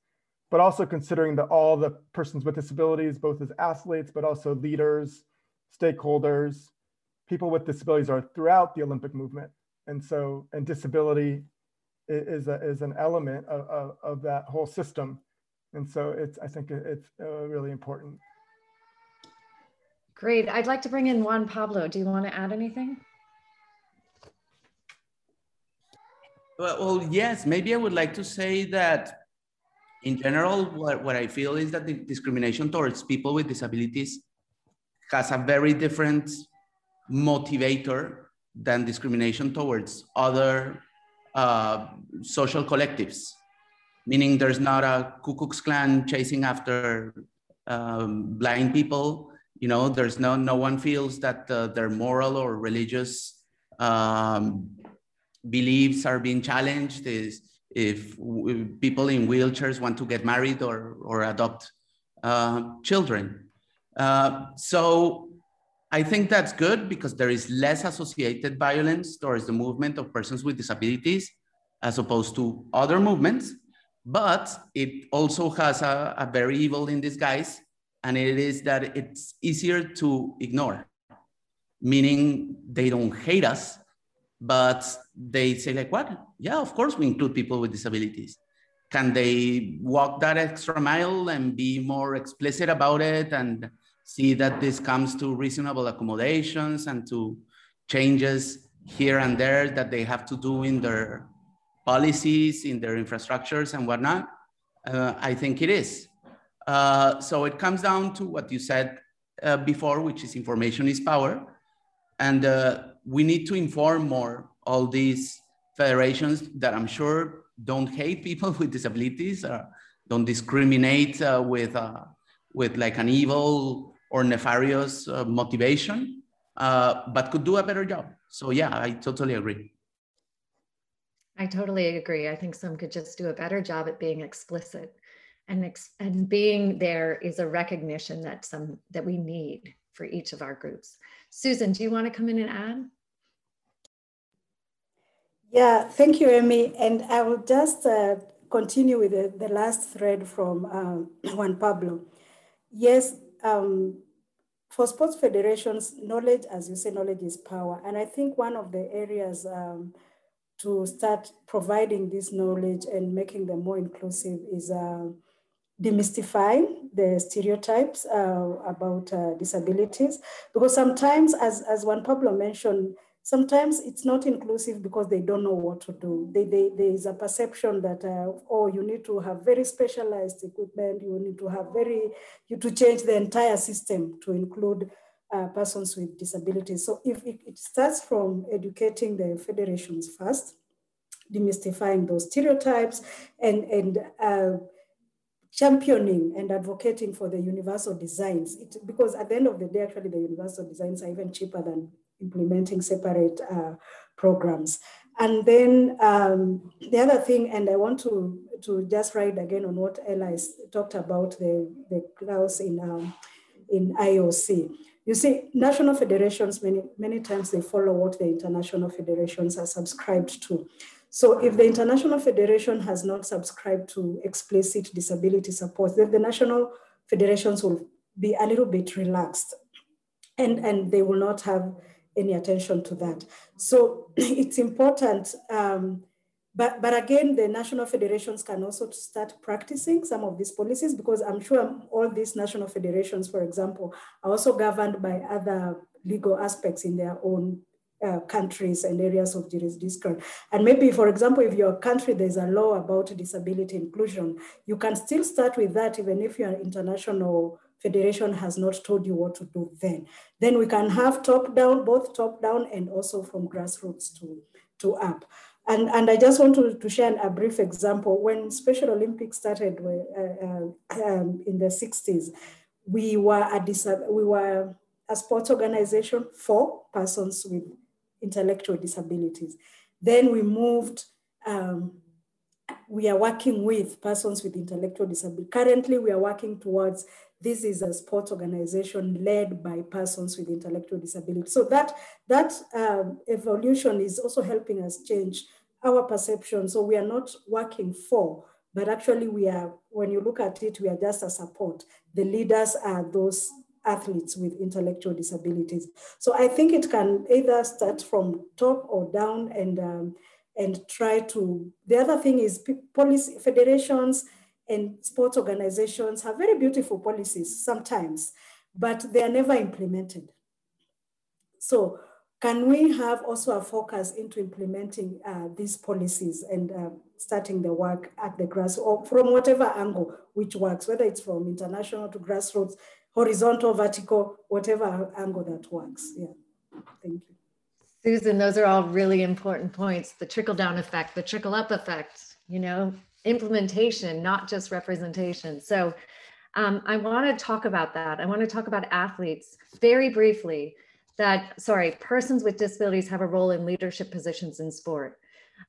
but also considering that all the persons with disabilities, both as athletes, but also leaders, stakeholders, people with disabilities are throughout the Olympic movement. And so, and disability is, a, is an element of, of, of, that whole system. And so it's, I think it's uh, really important. Great. I'd like to bring in Juan Pablo. Do you want to add anything? Well, yes, maybe I would like to say that in general, what, what I feel is that the discrimination towards people with disabilities has a very different motivator than discrimination towards other uh, social collectives, meaning there's not a Ku Klux Klan chasing after um, blind people. You know, there's no no one feels that uh, their moral or religious um, beliefs are being challenged. Is if people in wheelchairs want to get married or or adopt uh, children. Uh, so I think that's good because there is less associated violence towards the movement of persons with disabilities as opposed to other movements, but it also has a, a very evil in disguise, and it is that it's easier to ignore, meaning they don't hate us, but they say like, what? Yeah, of course we include people with disabilities. Can they walk that extra mile and be more explicit about it and see that this comes to reasonable accommodations and to changes here and there that they have to do in their policies, in their infrastructures and whatnot? Uh, I think it is. Uh, so it comes down to what you said, uh, before, which is information is power. And uh, we need to inform more all these federations that I'm sure don't hate people with disabilities, uh, don't discriminate uh, with, uh, with like an evil or nefarious uh, motivation, but could do a better job. So yeah, I totally agree. I totally agree. I think some could just do a better job at being explicit and ex- and being there is a recognition that some that we need for each of our groups. Susan, do you want to come in and add? Yeah, thank you, Amy. And I will just uh, continue with the, the, last thread from um, Juan Pablo. Yes, um, for sports federations, knowledge, as you say, knowledge is power. And I think one of the areas um, to start providing this knowledge and making them more inclusive is uh, demystifying the stereotypes uh, about uh, disabilities. Because sometimes, as, as Juan Pablo mentioned, sometimes it's not inclusive because they don't know what to do. They, they, there is a perception that, uh, oh, you need to have very specialized equipment, you need to have very, you to change the entire system to include uh, persons with disabilities. So if it, it, starts from educating the federations first, demystifying those stereotypes and, and uh, championing and advocating for the universal designs it, because at the end of the day actually the universal designs are even cheaper than implementing separate uh, programs. And then um, the other thing and i want to to just write again on what ella talked about the the clause in um, in ioc you see national federations many many times they follow what the international federations are subscribed to. So if the International Federation has not subscribed to explicit disability support, then the national federations will be a little bit relaxed. And, and they will not have any attention to that. So it's important, um, but, but again, the national federations can also start practicing some of these policies because I'm sure all these national federations, for example, are also governed by other legal aspects in their own uh, countries and areas of jurisdiction. And maybe, for example, if your country there's a law about disability inclusion, you can still start with that even if your international federation has not told you what to do then. Then we can have top down, both top down and also from grassroots to, to up. And, and I just want to, to share a brief example. When Special Olympics started uh, uh, um, in the 60s, we were, a, we were a sports organization for persons with intellectual disabilities. Then we moved, um, we are working with persons with intellectual disability. Currently, we are working towards this is a sports organization led by persons with intellectual disability. So that, that um, evolution is also helping us change our perception. So we are not working for, but actually we are, when you look at it, we are just a support. The leaders are those athletes with intellectual disabilities. So I think it can either start from top or down and, um, and try to, the other thing is policy federations and sports organizations have very beautiful policies sometimes, but they are never implemented. So can we have also a focus into implementing uh, these policies and uh, starting the work at the grass or from whatever angle which works, whether it's from international to grassroots, horizontal, vertical, whatever angle that works. Yeah, thank you. Susan, those are all really important points. The trickle down effect, the trickle up effect, you know, implementation, not just representation. So um, I want to talk about that. I want to talk about athletes very briefly that, sorry, persons with disabilities have a role in leadership positions in sport.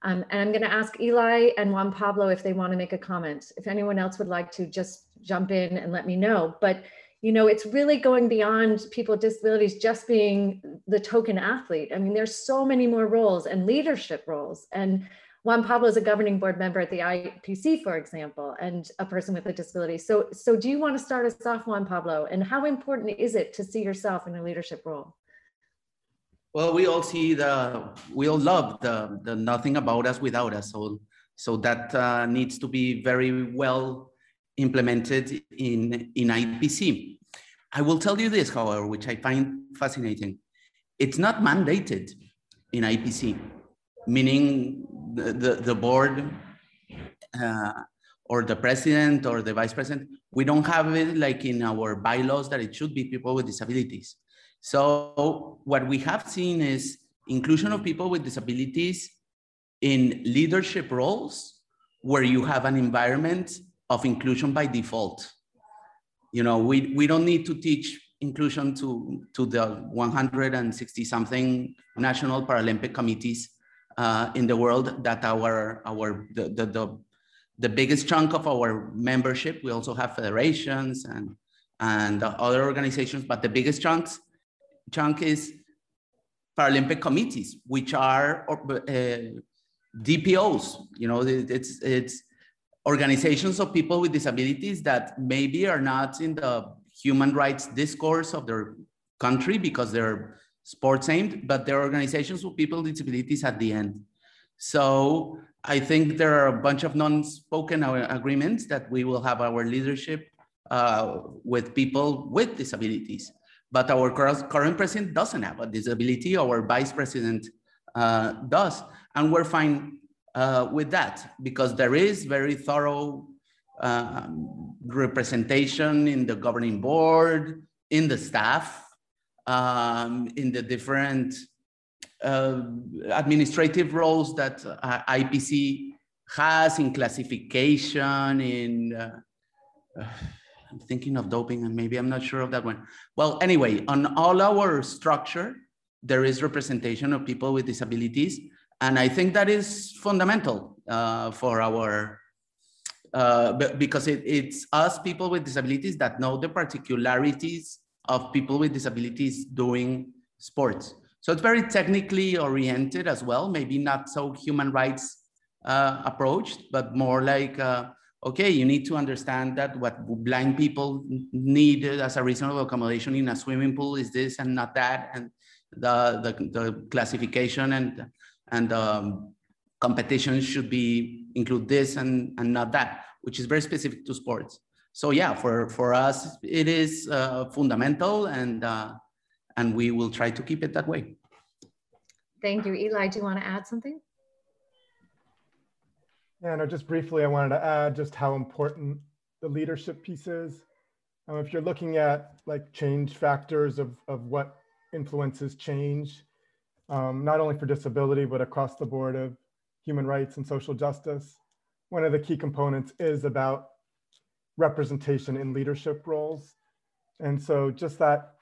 Um, and I'm going to ask Eli and Juan Pablo if they want to make a comment. If anyone else would like to just jump in and let me know. But you know, it's really going beyond people with disabilities just being the token athlete. I mean, there's so many more roles and leadership roles. And Juan Pablo is a governing board member at the IPC, for example, and a person with a disability. So, so do you want to start us off, Juan Pablo? And how important is it to see yourself in a leadership role? Well, we all see the, we all love the, the nothing about us without us. So, so that uh, needs to be very well implemented in, in IPC. I will tell you this, however, which I find fascinating. It's not mandated in IPC, meaning the, the, board uh, or the president or the vice president. We don't have it like in our bylaws that it should be people with disabilities. So what we have seen is inclusion of people with disabilities in leadership roles where you have an environment of inclusion by default. You know, we, we don't need to teach inclusion to, to the 160 something national Paralympic committees uh, in the world that our, our the, the, the the biggest chunk of our membership. We also have federations and, and other organizations, but the biggest chunks, chunk is Paralympic committees, which are uh, DPOs. You know, it's, it's organizations of people with disabilities that maybe are not in the human rights discourse of their country because they're sports aimed, but there are organizations with people with disabilities at the end. So I think there are a bunch of non-spoken agreements that we will have our leadership uh, with people with disabilities. But our current president doesn't have a disability, our vice president uh, does. And we're fine uh, with that because there is very thorough um, representation in the governing board, in the staff, um, in the different uh, administrative roles that uh, IPC has in classification, in uh, I'm thinking of doping and maybe I'm not sure of that one. Well, anyway, on all our structure, there is representation of people with disabilities. And I think that is fundamental uh, for our, uh, because it, it's us people with disabilities that know the particularities of people with disabilities doing sports. So it's very technically oriented as well, maybe not so human rights uh, approached, but more like, uh, okay, you need to understand that what blind people need as a reasonable accommodation in a swimming pool is this and not that. And the, the, the classification and, and um, competition should be include this and, and not that, which is very specific to sports. So yeah, for, for us, it is uh, fundamental and uh, and we will try to keep it that way. Thank you. Eli, do you want to add something? Yeah, no, just briefly, I wanted to add just how important the leadership piece is. Um, if you're looking at like change factors of, of what influences change, um, not only for disability, but across the board of human rights and social justice, one of the key components is about representation in leadership roles. And so just that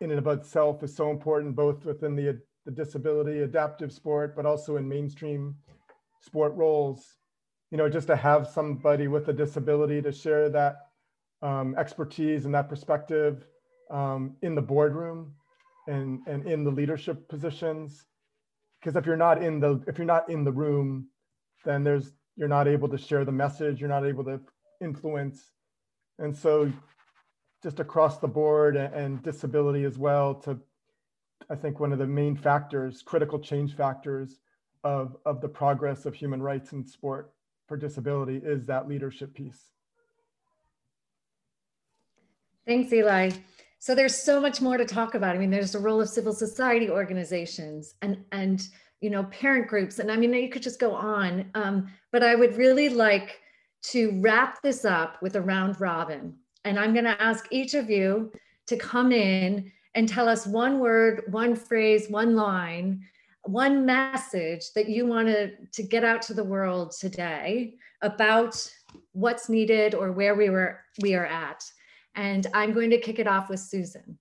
in and of itself is so important, both within the, the disability adaptive sport, but also in mainstream sport roles. You know, just to have somebody with a disability to share that um, expertise and that perspective um, in the boardroom and, and in the leadership positions. Because if you're not in the if you're not in the room, then there's you're not able to share the message, you're not able to influence. And so just across the board and disability as well to i think one of the main factors critical change factors of, of the progress of human rights in sport for disability is that leadership piece. Thanks eli. So there's so much more to talk about. I mean there's the role of civil society organizations and and you know parent groups. And i mean you could just go on um, but i would really like to wrap this up with a round robin and I'm going to ask each of you to come in and tell us one word, one phrase, one line, one message that you want to, get out to the world today about what's needed or where we were we are at. And I'm going to kick it off with Susan.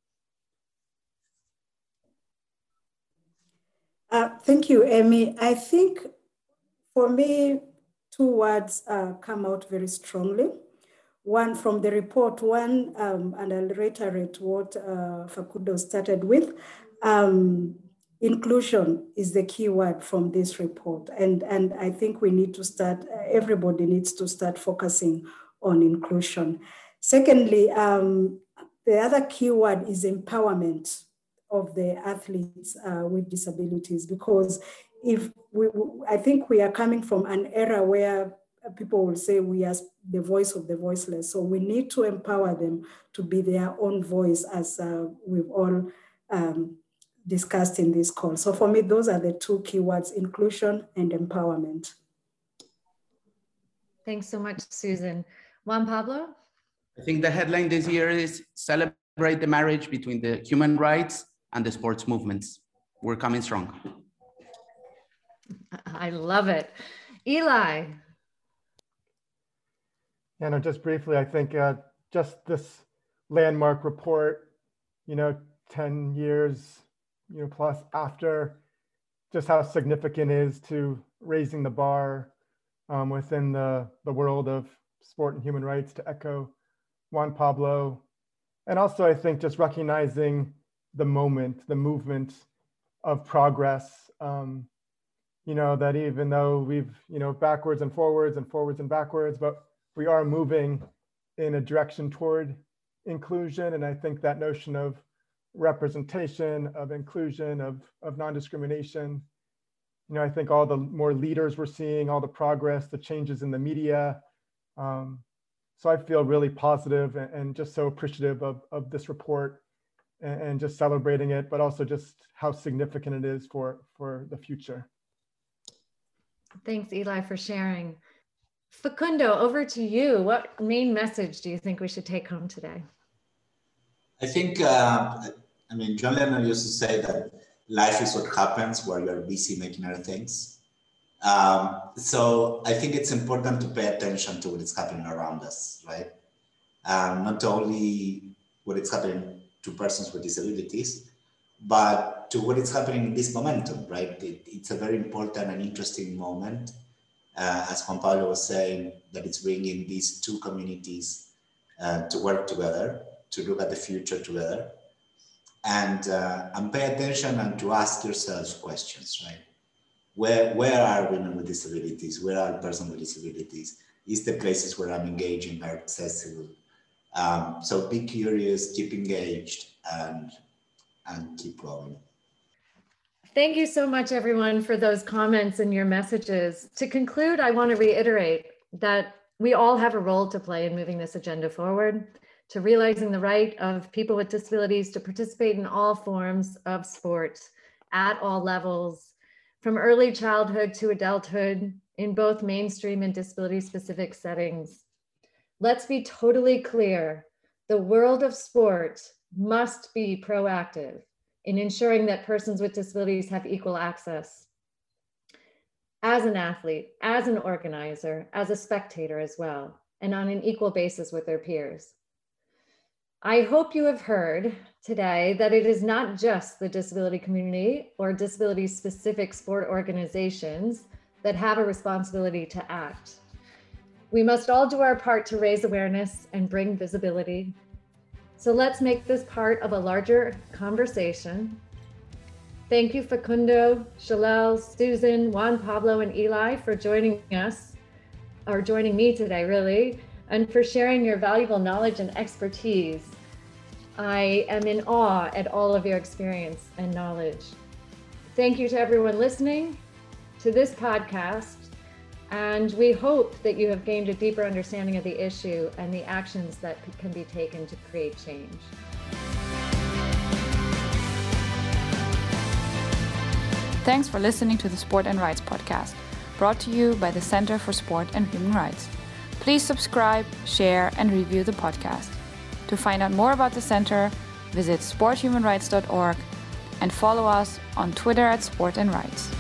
Uh, thank you, Amy. I think for me, two words uh, come out very strongly one from the report, one, um, and I'll reiterate what uh, Facundo started with. Um, inclusion is the key word from this report. And, and I think we need to start, everybody needs to start focusing on inclusion. Secondly, um, the other key word is empowerment of the athletes uh, with disabilities because if we, I think we are coming from an era where people will say we are the voice of the voiceless. So we need to empower them to be their own voice as uh, we've all um, discussed in this call. So for me, those are the two keywords, inclusion and empowerment. Thanks so much, Susan. Juan Pablo? I think the headline this year is celebrate the marriage between the human rights and the sports movements. We're coming strong. I love it. Eli. Yeah, no, just briefly, I think uh, just this landmark report, you know, 10 years, you know, plus after, just how significant is to raising the bar um, within the, the world of sport and human rights to echo Juan Pablo. And also, I think just recognizing the moment, the movement of progress. Um, you know, that even though we've, you know, backwards and forwards and forwards and backwards, but we are moving in a direction toward inclusion. And I think that notion of representation, of inclusion, of, of non-discrimination, you know, I think all the more leaders we're seeing, all the progress, the changes in the media. Um, so I feel really positive and, and just so appreciative of, of this report and, and just celebrating it, but also just how significant it is for, for the future. Thanks, Eli, for sharing. Facundo, over to you. What main message do you think we should take home today? I think, uh, I mean, John Lennon used to say that life is what happens while you're busy making other things. Um, so I think it's important to pay attention to what is happening around us, right? Um, not only what is happening to persons with disabilities, but to what is happening in this momentum, right? It, it's a very important and interesting moment. Uh, as Juan Pablo was saying, that it's bringing these two communities uh, to work together, to look at the future together, and uh, and pay attention and to ask yourselves questions, right? Where where are women with disabilities? Where are persons with disabilities? Is the places where I'm engaging are accessible? Um, so be curious, keep engaged, and and keep going. Thank you so much, everyone, for those comments and your messages. To conclude, I want to reiterate that we all have a role to play in moving this agenda forward to realizing the right of people with disabilities to participate in all forms of sport at all levels, from early childhood to adulthood, in both mainstream and disability specific settings. Let's be totally clear the world of sport must be proactive in ensuring that persons with disabilities have equal access. As an athlete, as an organizer, as a spectator as well, and on an equal basis with their peers. I hope you have heard today that it is not just the disability community or disability specific sport organizations that have a responsibility to act. We must all do our part to raise awareness and bring visibility. So let's make this part of a larger conversation. Thank you, Facundo, Shalel, Susan, Juan Pablo, and Eli for joining us, or joining me today, really and for sharing your valuable knowledge and expertise. I am in awe at all of your experience and knowledge. Thank you to everyone listening to this podcast. And we hope that you have gained a deeper understanding of the issue and the actions that can be taken to create change. Thanks for listening to the Sport and Rights podcast, brought to you by the Center for Sport and Human Rights. Please subscribe, share, and review the podcast. To find out more about the center, visit sporthumanrights.org and follow us on Twitter at Sport and Rights.